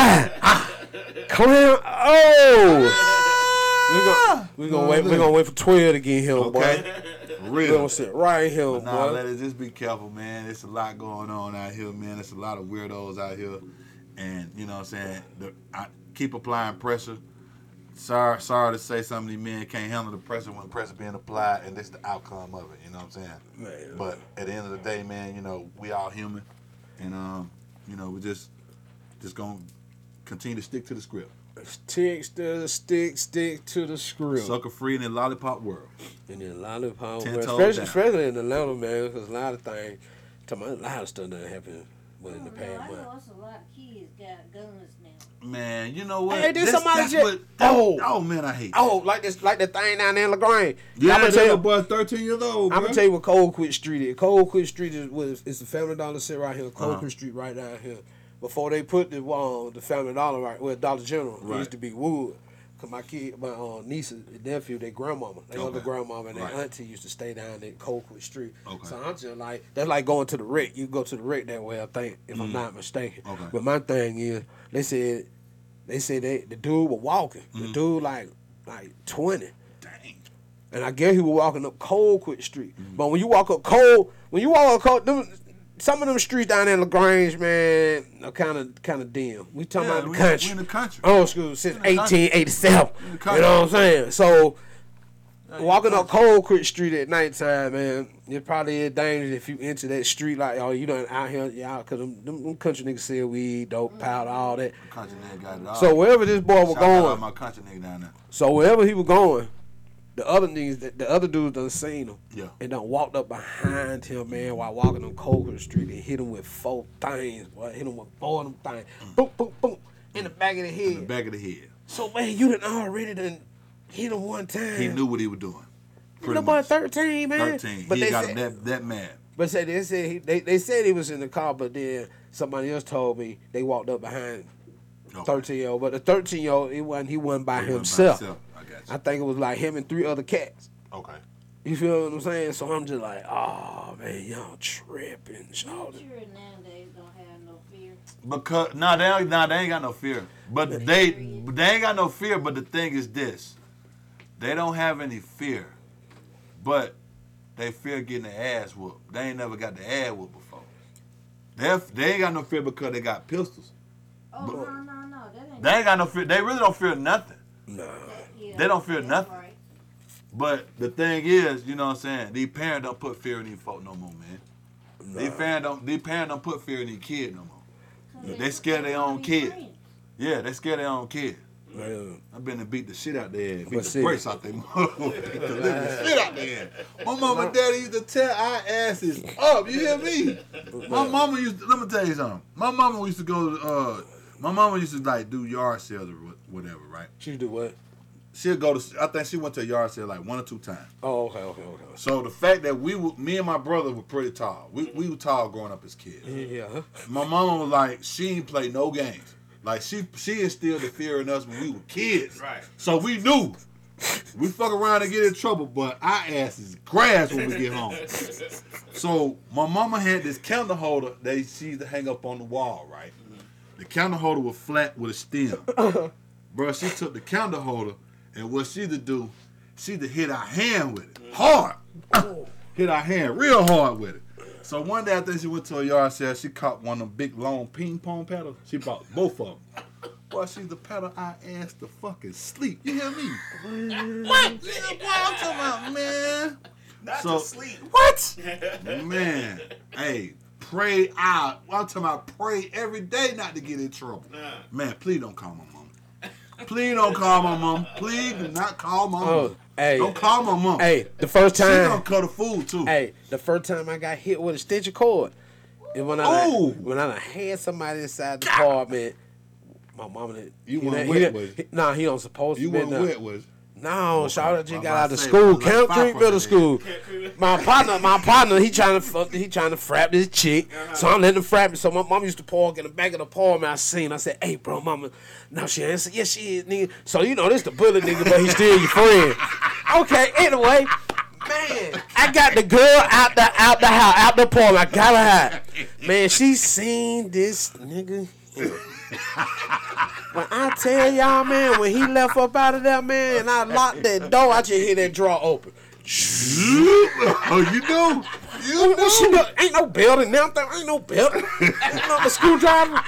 Ah, clamp oh we gonna we gonna wait we gonna wait for twelve to get boy. Okay. We Real. gonna sit right here, Nah, boy. ladies, just be careful, man. It's a lot going on out here, man. There's a lot of weirdos out here, and you know what I'm saying. The, I keep applying pressure. Sorry, sorry to say, some of these men can't handle the pressure when pressure being applied, and this the outcome of it. You know what I'm saying? Man. But at the end of the day, man, you know we all human, and um, you know we just just gonna continue to stick to the script. Stick to the stick, stick to the script. Sucker free in the lollipop world. And then lollipop, Ten well, toes especially, down. especially in Atlanta, man, because a lot of things, talking about a lot of stuff that happened within the Oh, no, past I know month. it's a lot of kids got guns now. Man, you know what? Hey, did This- somebody just- what- that- oh. oh man, I hate. Oh, like this, like the thing down there in Lagrange. yeah, I'm gonna tell you. boy, 13 years old. I'm bro. gonna tell you what Colquitt Street is. Colquitt Street is was it's the Family Dollar sit right here. Cold Uh-huh. Quit Street right down here. Before they put the uh, the Family Dollar right, well Dollar General, it Right. used to be Wood. Cause my kid, my uh, niece, and nephew, their grandmama, their other Okay. grandmama and their Right. auntie used to stay down at Colquitt Street. Okay. So I'm just like that's like going to the wreck. You go to the wreck that way, I think, if I'm Mhm. not mistaken. Okay. But my thing is, they said, they said they the dude was walking. The Mhm. dude like like twenty. Dang. And I guess he was walking up Colquitt Street. Mm-hmm. But when you walk up Cold, when you walk up Cold, them, some of them streets down there in Lagrange, man, are kind of kind of dim. We talking Yeah, about the we, country. we in the country. Old school since in the country. 1887. You know what I'm saying? So Yeah, walking the up Colquitt Street at nighttime, man, it probably is dangerous if you enter that street like, oh, you done out here, y'all, because them, them, them country niggas sell weed, dope, mm. powder, all that. Country nigga got it all. So wherever this boy was Shout out going, my country nigga down there. so wherever he was going, the other niggas, the, the other dudes done seen him. Yeah. And done walked up behind him, man, while walking on Cold Street and hit him with four things, boy. Hit him with four of them things. Mm. Boom, boom, boom. In the back of the head. In the back of the head. So man, you done already done hit him one time. He knew what he was doing. Pretty boy much. thirteen, man. 13. But he they got said, that, that mad. but say they said he, they they said he was in the car, but then somebody else told me they walked up behind Okay. thirteen year old. But the thirteen year old, he wasn't he wasn't by He wasn't by himself. Himself. I got you. I think it was like him and three other cats. Okay. You feel what I'm saying? So I'm just like, oh man, y'all tripping, y'all. Children nowadays don't have no fear. Because nah, they ain't, nah, they ain't got no fear. But they they ain't got no fear. But the thing is this: they don't have any fear, but they fear getting their ass whooped. They ain't never got the ass whooped before. They they ain't got no fear because they got pistols. Oh But- no no no, that ain't. They ain't got no fear. They really don't fear nothing. Nah. Yeah, they don't fear that's nothing. But the thing is, you know what I'm saying? These parents don't put fear in these folk no more, man. These parents don't. These parents don't put fear in these kids no more. 'Cause They scare their own kid. Yeah, they scare their own kid. Man. I've been to beat the shit out there, beat But the see- brakes out there, beat the living shit out there. My mama and daddy used to tear our asses up. You hear me? My mama used. To, let me tell you something. My mama used to go. Uh, my mama used to like do yard sales or whatever, right? She do what? She'll go to. I think she went to a yard sale like one or two times. Oh, okay, okay, okay. So the fact that we, were, me and my brother were pretty tall. We we were tall growing up as kids. Yeah. My mama was like, she ain't play no games. Like she she instilled the fear in us when we were kids. Right. So we knew. We fuck around and get in trouble, but our ass is grass when we get home. So my mama had this candle holder that she used to hang up on the wall, right? The candle holder was flat with a stem. Bro, she took the candle holder and what she to do, she to hit our hand with it. Hard. Oh. hit our hand real hard with it. So one day I think she went to a yard sale, she caught one of them big long ping pong paddles. She bought both of them. Boy, she the paddle I asked to fucking sleep. You hear me? what? Yeah, boy, I'm talking about, man. Not So- to sleep. What? Man, hey, pray out. I'm talking about pray every day not to get in trouble. Nah. Man, please don't call my mom. Please don't call my mom. Please do not call my mom. Oh, hey. Don't call my mom. Hey, the first time she gonna time. cut a fool too. Hey, the first time I got hit with a stitch of cord, and when I when I done had somebody inside the apartment, my mama. done- You he wasn't done- wet, he done- was he- Nah, he don't supposed to you be wasn't now. wet, was No, shout out just got out of school, like Camp Creek Middle School. My partner, my partner, he trying to fuck, he trying to frap this chick. So I'm letting him frap me. So my mom used to park in the back of the apartment. I seen. I said, "Hey, bro, mama." No, she answered, "Yes, she is, nigga." So you know this the bullet nigga, but he still your friend. Okay, anyway. Man, I got the girl out the out the house, out the apartment. I got her out. Man, she seen this nigga. When I tell y'all, man, when he left up out of there, man, and I locked that door, I just hear that drawer open. oh, you know? You What she know? Ain't no building now. There ain't no building. Ain't no screwdriver.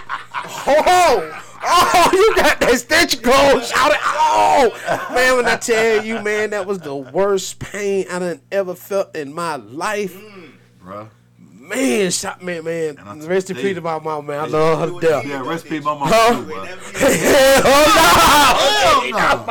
Oh, oh, you got that stitch code. Shout it. Oh, man, when I tell you, man, that was the worst pain I done ever felt in my life. Mm, bruh. Man, shot man, man. And I- Rest in they- peace to my mom, man. I love her to death. Yeah, recipe my mama Huh? too, bruh. Hell no! Hell no.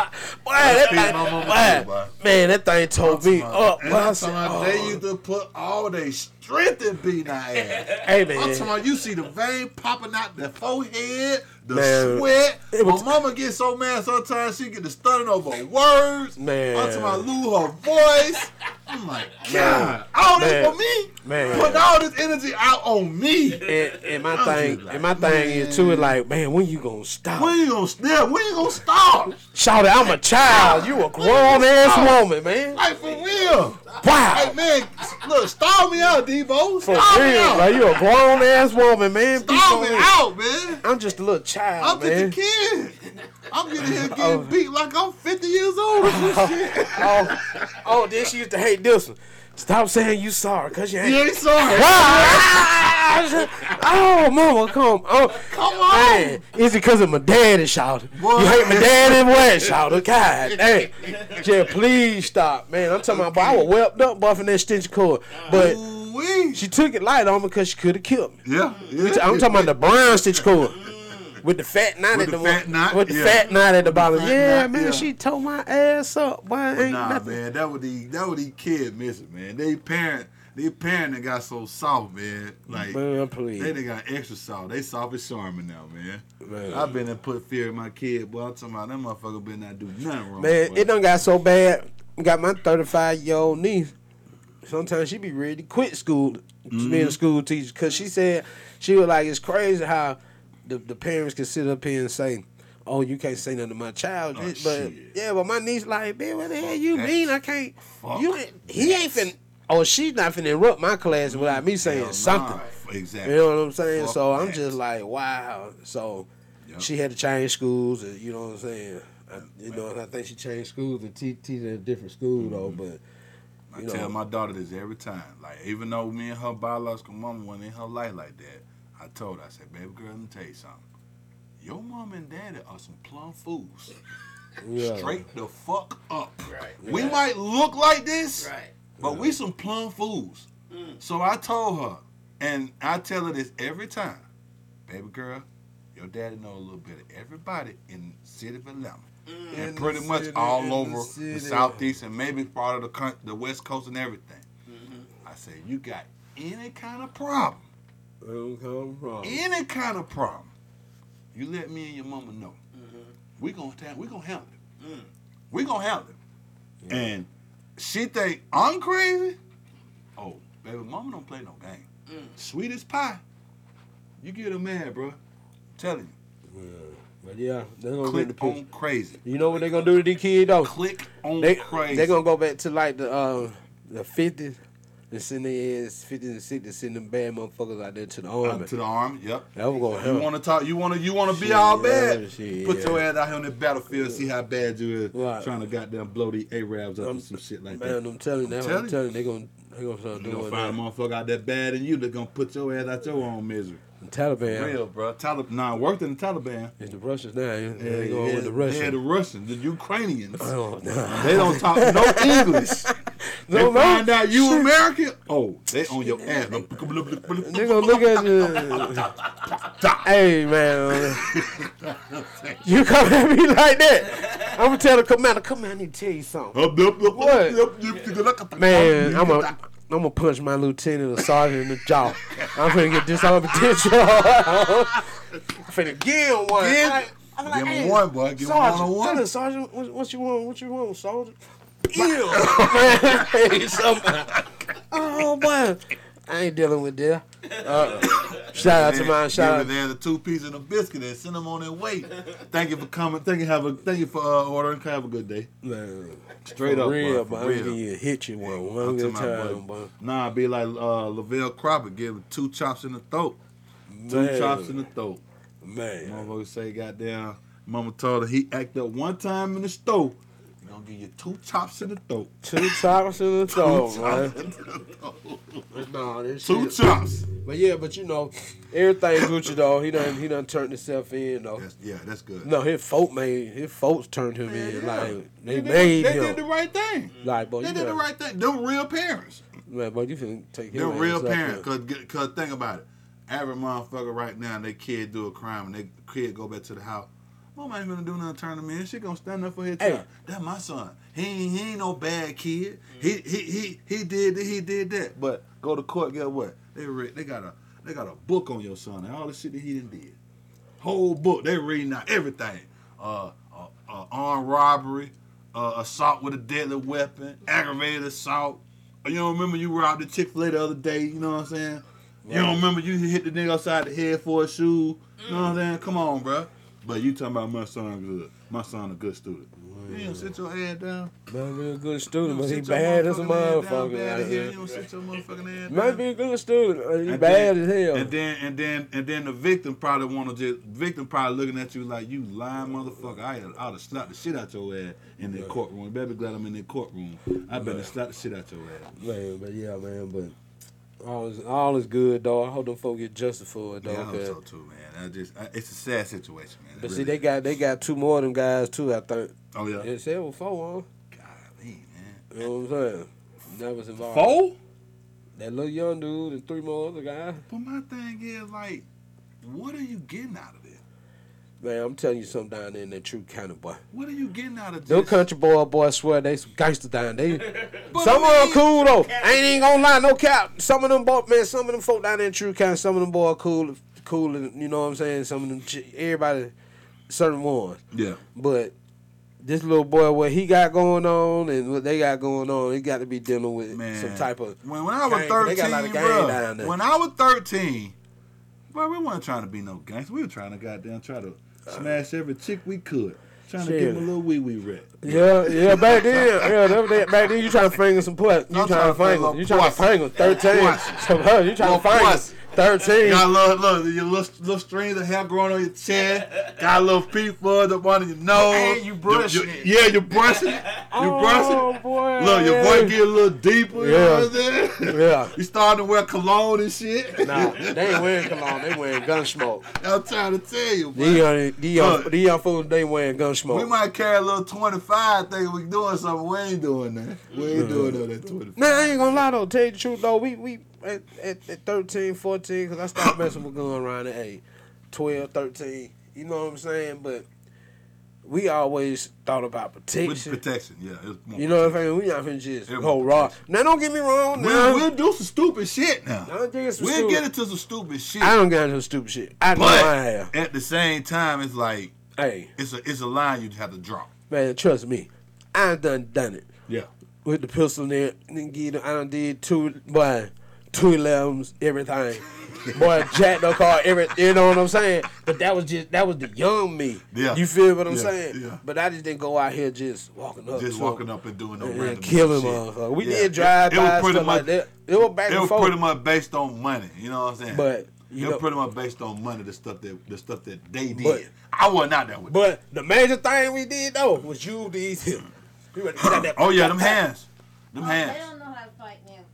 Boy, that Feed thing, my mama boy, too, boy. man, that thing told me up. And I I'm said, talking about oh. they used to put all their strength in beating our ass. Hey, I'm man. talking about you see the vein popping out the forehead, the Man, sweat. My mama gets so mad sometimes she get to stuttering over words. Man. I'm lose her voice. I'm like, God, all this Man. for me? Man. Putting all this energy out on me. And, and my I'm thing, like, and my thing is too man. is like, man, when you gonna stop? When you gonna snap? When you gonna stop? Shout out, I'm a child. You a grown ass woman, man. Like for real. Wow. Hey man, look, stall me out, Debo. For me real, out. like you a grown ass woman, man. Stall me out, man. I'm just a little child, I'm man. just a kid. I'm getting here oh. getting Oh. beat like I'm 50 years old. or some shit. Oh, oh, then she used to hate this one. Stop saying you sorry, cause you ain't. You ain't sorry. oh, mama, come on. Oh, come on. Man, is it because of my daddy shouting? You hate my daddy what shouted? God dang. Yeah, please stop, man. I'm talking about, boy, I was wept up buffing that stitch cord. But Ooh-wee. she took it light on me because she could have killed me. Yeah, yeah. I'm talking about the brown stitch cord. With the fat knot With at the the, fat knot, with the yeah. fat knot at the bottom. fat Yeah, knot, man, yeah. she tore my ass up. Boy, ain't Nah, nothing. man, that what the that what the kid missing, man. They parent, they parent that got so soft, man. Like Man, please. they done got extra soft. They soft as Charmin now, man. Man. I've been and put fear in my kid, boy. I'm talking about that motherfucker been not do nothing wrong. Man, boy. it done got so bad. Got my 35 year old niece. Sometimes she be ready to quit school, Mm-hmm. being a school teacher, because she said she was like, it's crazy how the, the parents can sit up here and say, "Oh, you can't say nothing to my child." Oh, but shit. yeah, but my niece like, man, what the hell you That's mean? I can't. You ain't, he ain't finna. Oh, she's not finna interrupt my class without me saying Hell nah. something. Exactly. You know what I'm saying? Fuck so I'm that. just like, wow. So Yep. she had to change schools, and you know what I'm saying. I, you know, and I think she changed schools and te- teach at a different school though. Mm-hmm. But I you tell my daughter this every time. Like, even though me and her biological mama went in her life like that, I told her, I said, baby girl, let me tell you something. Your mom and daddy are some plum fools. yeah, Straight the fuck up. Right. We might look like this, Right. but we some plum fools. So I told her, and I tell her this every time, baby girl, your daddy know a little bit of everybody in the city of Atlanta. In And the pretty much city, all in the over the, southeast and maybe part of the coun- the west coast and everything. Mm-hmm. I said, you got any kind of problem, Don't come wrong. any kind of problem, you let me and your mama know. Mm-hmm. We gonna ta- we gonna handle it. We gonna handle it. And she think I'm crazy. Oh, baby, mama don't play no game. Sweet as pie. You get her mad, bro. telling you. But yeah, they're gonna Click get the picture. on crazy. You know what they're gonna do to these kids though? Click on They crazy. they're gonna go back to like the uh, the fifties and send their ass fifties and sixties, send them bad motherfuckers out there to the army. to the arm. Yep. That was gonna You want to talk? You want to? You want to be Shit, all yeah, bad? shit, Put your ass out here on the battlefield. See how bad you is. Right. Trying to goddamn blow the Arabs up I'm- and some shit like Man, that. I'm telling you, what telling I'm telling you, they gonna they gonna start You gonna doing find a that. motherfucker out there bad than you. They're gonna put your ass out your own misery. Taliban. Real, bro. Taliban. Nah, worked in the Taliban. It's the Russians now. Yeah, Yeah, they going yeah, with the Russians. Yeah, the Russians, the Ukrainians. Oh, nah. They don't talk no English. They No, no. find out you American. Oh, they on your ass. They gonna look at you. hey man, you come at me like that? I'm gonna tell the commander, come here, I need to tell you something. what? Man, I'm a I'm gonna punch my lieutenant or sergeant in the jaw. I'm finna get disarmed potential. I'm finna give one. Give- I- I'm like, give him hey, one, boy. Give him one-on-one. sergeant, what, what you want? What you want, soldier? Ew, man. Hey, somebody. Oh boy, I ain't dealing with that. Uh, shout out to my shout out. Give them the two pieces and a biscuit and send them on their way. Thank you for coming. Thank you. Have a thank you for uh, ordering. Have a good day. Man, Straight for up, real, but for I'm real. gonna you hit you one I'm one good time, boy. Nah, be like uh, Lavelle Cropper, give him two chops in the throat. Two Man. chops in the throat. Man, Motherfucker say, goddamn, mama told her he act up one time in the store. Gonna give you two chops in the throat. two chops in the throat, man. in the throat. This Two shit. chops. But yeah, but you know, everything Gucci though. He done he done turned himself in though. That's, yeah, that's good. No, his folk made his folks turned him in. yeah. Like they did, made they him. did the right thing. like, boy, They you did the right thing. Them real parents. Man, boy, you finna take him. They're real parents. Cause, cause think about it. Every motherfucker right now, they kid do a crime and they kid go back to the house. Mama ain't gonna do nothing to turn him in. She gonna stand up for Hey. child. That's my son. He ain't, he ain't no bad kid. He he he he did he did that. But go to court. Get what? They read. They got a they got a book on your son and all the shit that he done did. Whole book. They reading out everything. Uh, uh, uh armed robbery, uh, assault with a deadly weapon, aggravated assault. You don't remember you robbed the Chick Fil A the other day? You know what I'm saying? You don't remember you hit the nigga upside the head for a shoe? You know what I'm saying? Come on, bro. But you talking about my son good? My son a good student. You don't sit your head down. Man, be a good student, but he bad as a down, motherfucker. bad like, as hell. yeah. You don't sit your motherfucking head Might be a good student. but He And bad then- as hell. And then and then and then the victim probably want to just victim probably looking at you like you lying motherfucker. I I'd have slapped the shit out your ass in that courtroom. You better be glad I'm in that courtroom. I better slap the shit out your ass. Man, but yeah, man, but all is all is good, dog. I hope them folks get justice for it, dog. Yeah, I hope so too, man. I just I, it's a sad situation, man. But see, they got they got two more of them guys too. I think. oh yeah, They said it was four, huh? golly, man. You know what I'm saying? That was involved. Four. That little young dude and three more other guys. But my thing is like, what are you getting out of this? Man, I'm telling you something down there in that Troup County, boy. What are you getting out of Those this? country boy, boy, I swear they some gangsters down there. Some of them cool though. I ain't even gonna lie, no cap. Some of them boy, man, some of them folk down there in Troup County, some of them boy cool, cool, and you know what I'm saying. Some of them, everybody, certain ones. Yeah. But this little boy, what he got going on and what they got going on, he got to be dealing with Man, some type of. when, when I was gang- thirteen, they got a lot of gang bro, down there. when I was thirteen, bro, we weren't trying to be no gangster. We were trying to goddamn try to smash every chick we could, trying to give them a little wee wee rap. Yeah, yeah, back then, yeah, that, that, back then you trying to finger some puss. You trying to trying to finger, you trying to finger thirteen. So, you trying to finger. Thirteen. Got a little, look, your little, little strings of hair growing on your chin. Got a little peep fuzz up under your nose. And you brushing You- you- it. Yeah, you brushing it. You brushing Oh it. boy, Look, your voice get a little deeper. You know what I'm saying? Yeah. You starting to wear cologne and shit. Nah, they ain't wearing cologne. They wearing gun smoke. I'm trying to tell you, These bro. young, these young, Look. these young fools, they wearing gun smoke. We might carry a little 25 thing. we doing something. We ain't doing that. We ain't doing no that 25. Nah, I ain't gonna lie though. Tell you the truth though, we we at, at, at 13, 14, cause I stopped messing with gun around at age 12, 13. You know what I'm saying? But we always thought about protection. With protection. protection, yeah. It's more You know what I'm saying? We not finna just go raw. Now don't get me wrong. We'll, we'll do some stupid shit now. I don't think it's some We'll stupid- get into some stupid shit. I don't get into stupid shit. I know but I have. at the same time, it's like Hey, it's a it's a line you have to draw. man, trust me. I done done it Yeah. with the pistol there. Then get I done did two boy, two elevens, everything. boy, jacked the car, every you know what I'm saying? But that was just that was the young me. Yeah. You feel what I'm Yeah, saying? yeah. But I just didn't go out here just walking up. Just walking them up and doing no and, random and killing shit. motherfuckers. We Yeah. did drive It- it was by pretty stuff like much- that. It was back It and was forth. pretty much based on money. You know what I'm saying? But, you it know- was pretty much based on money. The stuff that the stuff that they did. But- I wasn't out there with. But the major thing we did though was you these hips. We went to get out that- oh yeah, them hands, them Oh, hands.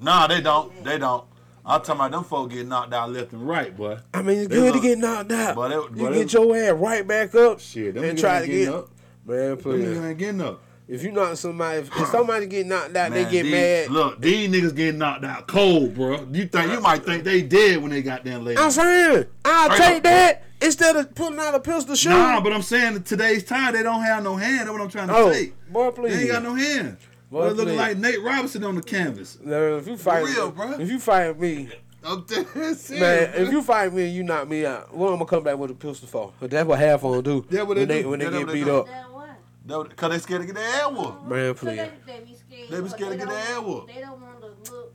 Nah, they don't. They don't. I'm talking about them folks get knocked out left and right, boy. I mean, it's They good to look- get knocked out. But it- you but get your ass right back up Shit, them and niggas try ain't to getting get up. Man, Them please. niggas ain't getting up. If you knock somebody, if, somebody get knocked out, they get these- mad. Look, these niggas getting knocked out cold, bro. You think you might think they dead when they got down later. I'm saying, I'll Straight take up, that instead of pulling out a pistol shoot. Nah, but I'm saying in today's time they don't have no hand. That's what I'm trying to oh, say. boy, They please. ain't got no hand. Boy, Boy, looking like Nate Robinson on the canvas. Now, if you fight, real, bruh. if you fight me, I'm dead serious, man, if you fight me and you knock me out, what I'm gonna come back with a pistol for? 'Cause That's what half on do. Yeah, what when they they do. when they Yeah, get that's beat do. up. They- Cause they scared to get their ass whooped. Man, So please. they, they be scared. They be scared to get don't their ass whooped. They don't want to look.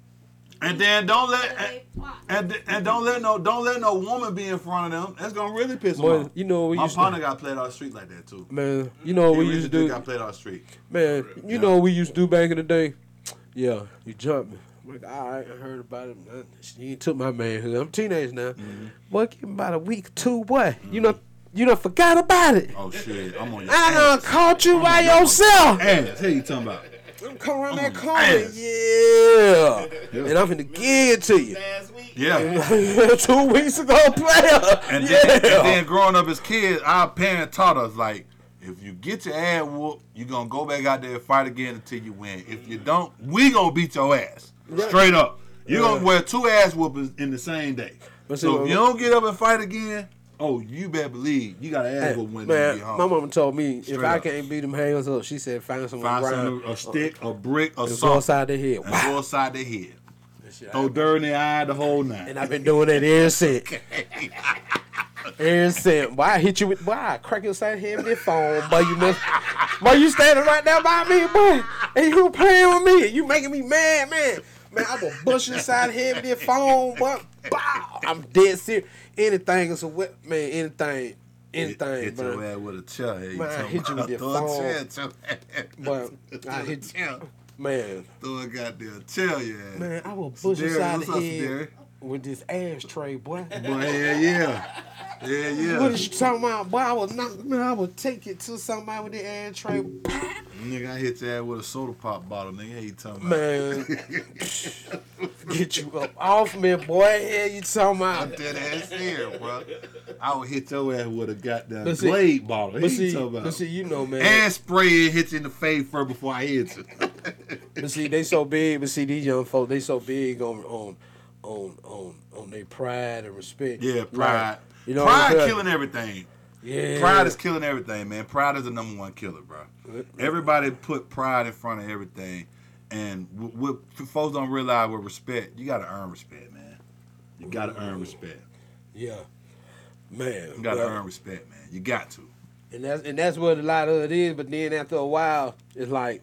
And then don't let and, and, and don't let no don't let no woman be in front of them. That's gonna really piss them off. you know we My used to, partner got played off the street like that too. man. You know what we He used to do, got played off the street. man. You know what we used to do back in the day. Yeah, you jump me. I'm like, all right, I heard about it. Man. She took my manhood. I'm a teenage now. Mm-hmm. Boy, give me about a week or two. Boy, you know, you done forgot about it. Oh shit, I'm on your I done caught you by yourself. Ass. Hey, you talking about? I'm coming around that corner. ass. Yeah. Yeah. And I'm finna give it to you. Last week. Yeah. Two weeks ago, player. And yeah. then, and then growing up as kids, our parents taught us like, if you get your ass whooped, you're gonna go back out there and fight again until you win. If you don't, we gonna beat your ass straight up. You Yeah. gonna wear two ass whoopings in the same day. But see, So my- if you don't get up and fight again, oh, you better believe you gotta ask Hey, when you man, my mama told me if Straight I up. can't beat them hands up, she said find someone Find ground something, a uh, stick, a brick, or and go something, inside the head. and Wow. go inside the head. Throw dirt in their eye, the whole night. And I've been doing that ever since. Ever since. "Why I hit you with, boy, I crack your side head with that phone, boy, you know. Boy, you standing right there by me, boy, and you playing with me. You making me mad, man. Man, I will bust your side head with that phone, but Bow. I'm dead serious. Anything is a wet, man, anything, anything, hit bro. your ass with a chair. Hey, Man, I hit you with about that phone. chair at your ass. But I hit chair. Man, Throw a goddamn chair, yeah. man, I will bust your Derek, side what's of up, the head with this ashtray, boy. Boy, yeah, yeah. Yeah, yeah. What is you talking about? Boy, I will knock, man, I will take it to somebody with the ashtray. Nigga, I hit your ass with a soda pop bottle, nigga. Hey, you talking about? Man, get you up off me, boy. Hell, you talking about? I'm dead ass here, bro. I would hit your ass with a goddamn But see- Glade bottle. But you see, talking about? but see, you know, man. and spray it, hit you in the face first before I hit you. But see, they so big. But see, these young folks, they so big on on on on on their pride and respect. yeah, pride. Like, you know, pride killing everything. Yeah, Pride is killing everything, man. Pride is the number one killer, bro. Everybody put pride in front of everything, and what, what folks don't realize with respect, you gotta earn respect, man. You gotta earn respect. yeah, man. You gotta well, earn respect, man. You got to. And that's and that's what a lot of it is. But then after a while, it's like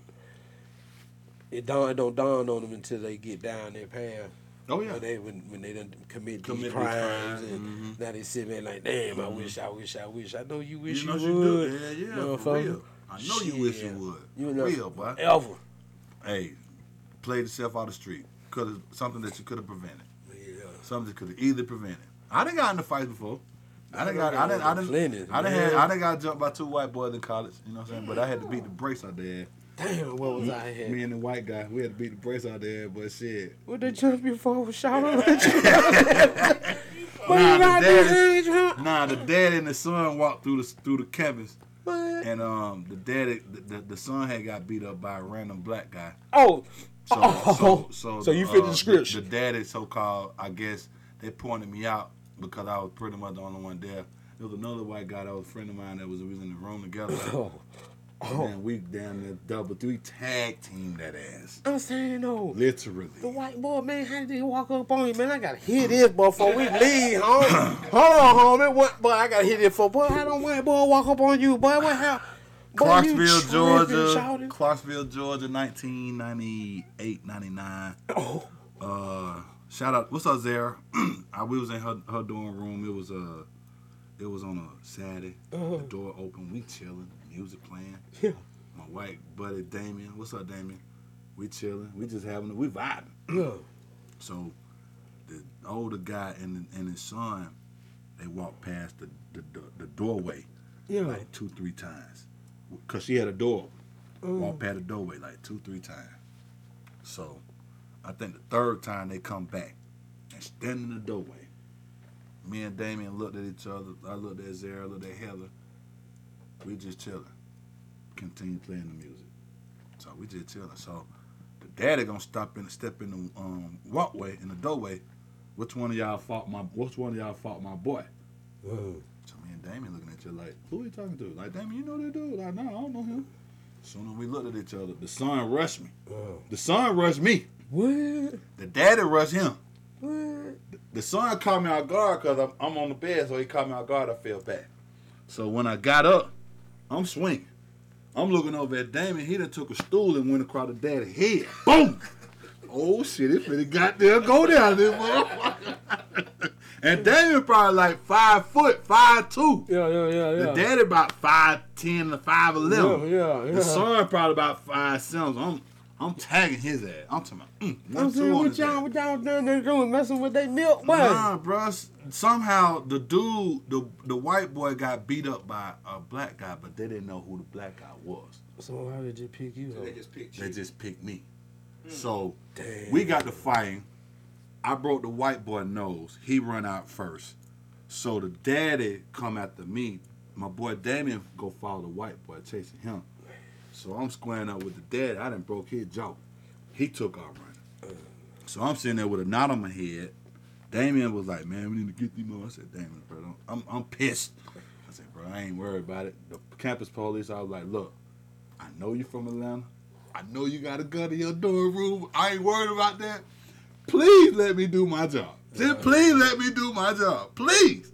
it dawn it don't dawn on them until they get down their path. Oh yeah. When they when, when they done commit, Commit these crimes and mm-hmm. now they sit there like, damn, I mm-hmm. wish, I wish, I wish. I know you wish You you, know you would. do. Yeah, yeah, for real. I know you wish you would. You know, real, boy. Ever. Hey, played yourself out the street. Could have something that you could have prevented. Yeah. Something that could have either prevented. I didn't got in the fights before. I didn't got, I done, I plenty, I had, I done got jumped by two white boys in college. You know what I'm saying? But I had to beat the brakes out there. Damn, what was I Me and the white guy, we had to beat the brakes out there. But shit, What they jump you for? Shout out at you. Nah, the got daddy- this age, huh? nah, the dad and the son walked through the through the campus, What? and um, the daddy, the, the, the son had got beat up by a random black guy. Oh, So, Oh, so, so, so you the, fit the uh, description. The, daddy, so called, I guess they pointed me out because I was pretty much the only one there. There was another white guy that was a friend of mine that was, we was in the room together. oh, oh. And we down there double three tag team that ass. I'm saying no. Literally. The white boy, man, how did he walk up on you, man? I gotta hit this before we leave, home. Hold on, homie. What, boy, I gotta hit this for, boy, how don't white boy walk up on you, boy? What happened? Boy, Clarksville, Georgia. shouting. Clarksville, Georgia, 1998, 99. Oh, Uh, shout out, what's up, Zara? I, we was in her, her dorm room. It was uh, it was on a Saturday. Uh-huh. The door open. We chilling. Music playing. yeah. My white buddy Damien. What's up, Damien? We chilling. We just having. We vibing. Yeah. So the older guy and and his son, they walked past the the, the, the doorway Yeah. like two three times, cause she had a door. Mm. Walked past the doorway like two three times. So I think the third time they come back and stand in the doorway. Me and Damien looked at each other. I looked at Zara, looked at Heather. We just chilling. Continue playing the music. So we just chilling. So the daddy gonna stop in step in the um, walkway in the doorway. Which one of y'all fought my which one of y'all fought my boy? Mm. So me and Damien looking at you like, who are you talking to? Like, Damien, you know that dude? Like, no, I don't know him. Soon as we looked at each other, the son rushed me. Oh. The son rushed me. What? The daddy rushed him. What? The son caught me out guard because I'm, I'm on the bed, so he caught me out guard. I fell back. So when I got up, I'm swinging. I'm looking over at Damon. He done took a stool and went across the daddy's head. Boom! Oh shit! It finna got there, go down there, motherfucker. and Damon probably like five foot, five two. Yeah, yeah, yeah, yeah. The daddy about five ten to five yeah, eleven. yeah, yeah. The son probably about five seven. I'm I'm tagging his ass. I'm talking about mm, I'm two saying, what y'all, what y'all down there doing, messing with that milk, boy? Nah, bruh. Somehow the dude, the the white boy, got beat up by a black guy, but they didn't know who the black guy was. So how did you pick you So they just picked They just picked me. So Damn. we got to fighting. I broke the white boy nose. He run out first. So the daddy come after me. My boy Damien go follow the white boy chasing him. So I'm squaring up with the daddy. I done broke his jaw. He took off running. So I'm sitting there with a knot on my head. Damien was like, "Man, we need to get these more." I said, "Damien, bro, I'm I'm pissed." I said, "Bro, I ain't worried about it." The campus police, I was like, "Look, I know you're from Atlanta. I know you got a gun in your dorm room. I ain't worried about that. Please let me do my job. Just please let me do my job. Please.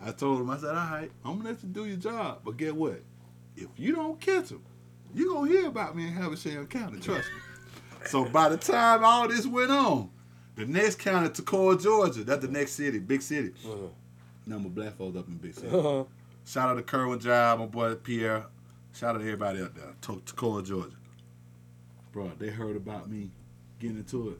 I told him, I said, all right, I'm gonna let you do your job. But get what? If you don't catch him, you gonna hear about me in Habersham County, trust me. so by the time all this went on, the next county, Toccoa, Georgia, that's the next city, big city. Uh-huh. Number black folks up in big city. Uh-huh. Shout out to Kerwin Drive, my boy Pierre. Shout out to everybody up there. To- Toccoa, Georgia. Bro, they heard about me getting into it,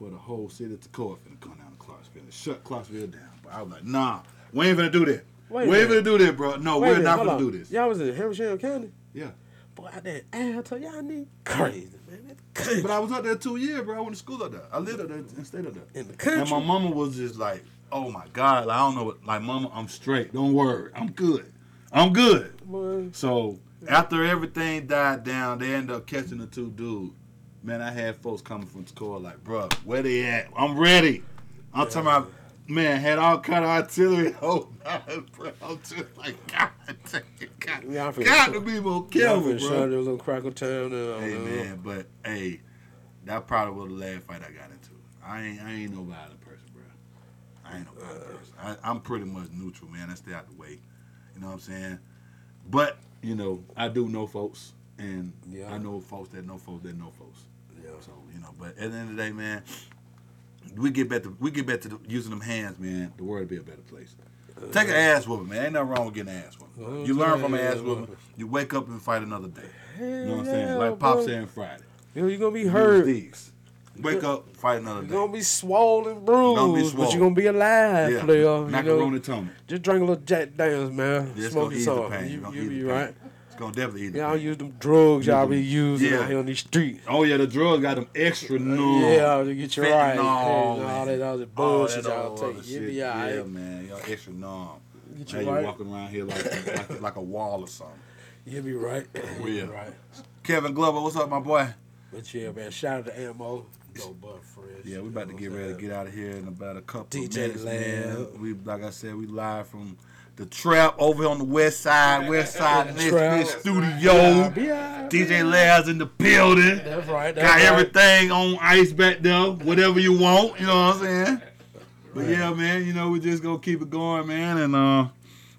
but the whole city of Toccoa finna come down to Clarksville and shut Clarksville down. But I was like, nah, we ain't finna do that. Wait we ain't finna do that, bro. No, Wait we're not on. do this. Y'all was in Habersham County? Yeah. Boy, I did. I told y'all need crazy, man. That's crazy. But I was up there two years, bro. I went to school up there. I lived up there and stayed up there. in the country. And my mama was just like, oh my God, like, I don't know what, like, mama, I'm straight. Don't worry. I'm good. I'm good. Boy, So after everything died down, they ended up catching the two dudes. Man, I had folks coming from Toccoa like, bro, where they at? I'm ready. I'm talking about, man, had all kind of artillery. Oh, man, bro. I'm just like, God, damn, God, Yeah, got to be more careful, shot bro. in a little crackle town. And, Hey uh, man, but hey, that probably was the last fight I got into. I ain't I ain't no violent person, bro. I ain't no violent person. I, I'm pretty much neutral, man. I stay out the way. You know what I'm saying? But you know, I do know folks, and Yeah. I know folks that know folks that know folks. Yeah. So you know, but at the end of the day, man, we get back to we get back to the, using them hands, man. The world be a better place. Uh, Take an ass whooping, man. Ain't nothing wrong with getting an ass whooping. Uh, you learn from an ass whooping. You wake up and fight another day. You know what I'm saying? yeah, Like Pop saying Friday. Yo, you gonna be hurt. these. Wake up, fight another day. You're gonna be swollen, bruised, Gonna be but you're gonna be alive, yeah. player. You Macaroni know, Tony. just drink a little Jack Daniels, man. Yeah, Smoke some. pain. You, It's you be right. Gonna definitely eat Y'all use them drugs y'all be using Yeah. out here on these streets. Oh yeah, the drugs got them extra numb. Yeah, to get you right. Fentanyl, and all that other bullshit y'all take. shit. be Yeah, man. Y'all extra numb. Get Now you you walking around here like like, like a wall or something. You be right. Oh, you be Yeah. right. Kevin Glover, what's up, my boy? But yeah, man. Shout out to Ammo. Go Butt Fresh. Yeah, we about to get ready to get out of here in about a couple of DJ minutes, man. We like I said, we live from the trap over on the west side, west side next Trap. Studio. Yeah, DJ Labs in the building. That's right. That's Got right. everything on ice back there, whatever you want, you know what I'm saying? But yeah, man, you know, we're just gonna keep it going, man. And uh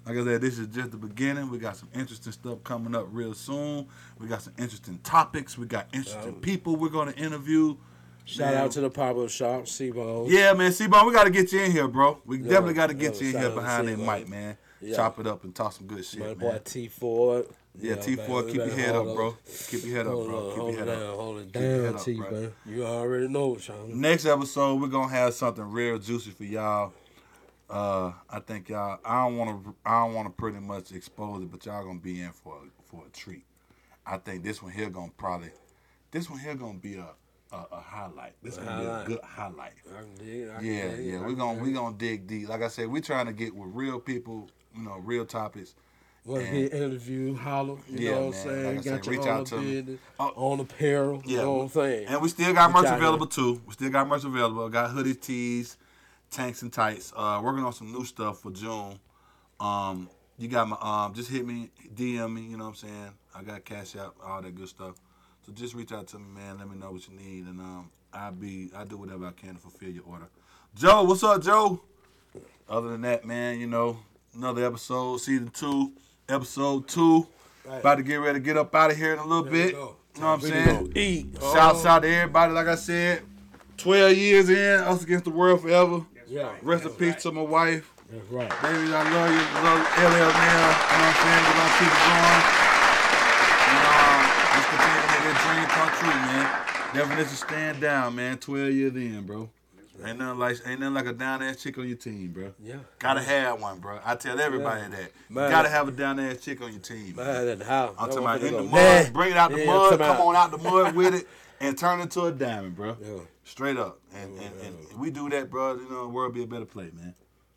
Like I said, this is just the beginning. We got some interesting stuff coming up real soon. We got some interesting topics. We got interesting people we're gonna interview. Shout Man. out to the pop-up shop, C-Bone. Yeah, man. C-Bone, we gotta get you in here, bro. We definitely gotta get yeah, you in here behind that mic, man. Yeah. Chop it up and talk some good shit, My boy T Ford. Yeah, T4, man, keep your head up, bro. Keep your head up, bro. Keep your head up. hold it down, T, man. You already know, Sean. Next episode, we're gonna have something real juicy for y'all. Uh, I think y'all. I don't want to. I don't want to pretty much expose it, but y'all gonna be in for a, for a treat. I think this one here gonna probably. This one here gonna be a a, a highlight. This A gonna highlight. be a good highlight. I dig, I Yeah, dig, yeah. We're gonna we gonna dig deep. Like I said, we're trying to get with real people. You know, real topics. Want to get interviewed, holler. You Yeah, know what I'm saying? Like I Got your reach out to me. business, Oh. on apparel. Yeah. You know what I'm saying? And we still got merch available too. We still got merch available. Got hoodies, tees, tanks, and tights. Uh, working on some new stuff for June. Um, you got my um, just hit me, DM me. You know what I'm saying? I got cash out, all that good stuff. So just reach out to me, man. Let me know what you need, and um, I'll be I do whatever I can to fulfill your order. Joe, what's up, Joe? Other than that, man, you know, another episode, season two, episode two. Right. About to get ready to get up out of here in a little There bit. You know what I'm saying? Eat. Shouts Oh, out to everybody, like I said. 12 years in, us against the world forever. Yeah, Rest in peace to my wife. that's right. Baby, I love you. Love LL now. You know what I'm saying? We're going to keep it going. And um, just continue to make that dream come true, man. Definition stand down, man. 12 years in, bro. Ain't nothing like ain't nothing like a down ass chick on your team, bro. Yeah. Gotta have one, bro. I tell everybody that. Man. You gotta have a down ass chick on your team. man. Man, at the house. I'm talking about in the mud, Nah. bring it out the Yeah, mud, come about- on out the mud with it, and turn it into a diamond, bro. Yeah. Straight up. And, and, and we do that, bro, you know, the world be a better place, man.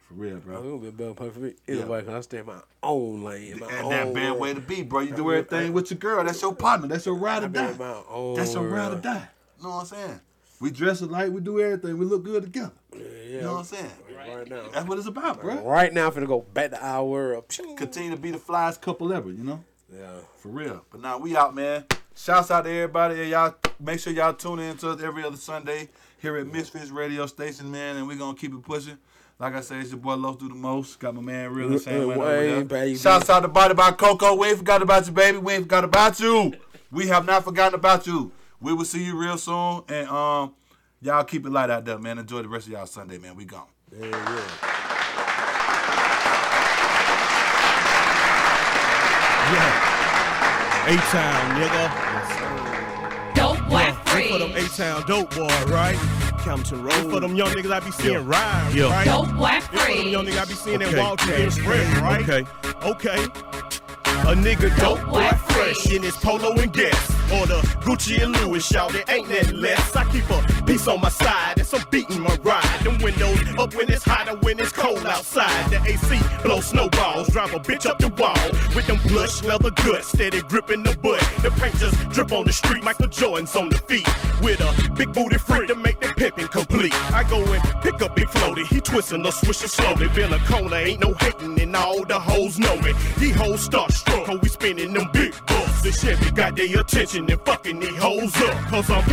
For real, bro. Oh, it gonna be a better place for me. Yeah. Either way, 'cause I stay in my own lane. My And own that bad way to be, bro. You do everything with your girl. That's your partner. That's your ride or I be in die. That's your ride or die. You know what I'm saying? We dress alike. We do everything. We look good together. Yeah, You know what I'm saying? Right now. That's what it's about, bro. Right now, I'm finna go back to our world. Continue to be the flyest couple ever, you know? Yeah. For real. But now we out, man. Shouts out to everybody. And y'all make sure y'all tune in to us every other Sunday here at Misfits Radio Station, man. And we're gonna keep it pushing. Like I said, it's your boy Los do the most. Got my man real the same way. Way, over there. baby. Shouts out to Body by Coco. We ain't forgot about you, baby. We ain't forgot about you. We have not forgotten about you. We will see you real soon. And um, y'all keep it light out there, man. Enjoy the rest of y'all Sunday, man. We gone. Yeah, yeah. A Town, nigga. Dope boy For them free. A Town dope boy, right? Compton Road. For them young niggas I be seeing Yeah. rhyme, Yeah. right? Dope boy It's for them young niggas I be seeing Okay. that walk through the sprint, right? Okay. Okay. A nigga dope Dope boy boy fresh in his polo and guess. Or the Gucci and Louis shout it ain't that less. I keep a piece on my side and some beating my ride. Them windows up when it's hot and when it's cold outside. The AC blow snowballs, drive a bitch up the wall with them plush leather guts, steady gripping the butt. The paint just drip on the street, Michael Jordan's on the feet with a big booty freak to make the pimping complete. I go and pick up Big Floaty, he twisting the swisher slowly. Bill Corner ain't no hating and all the hoes know me. These hoes start struck, we spinning them big bucks. The got their attention and fucking these hoes up, cause I'm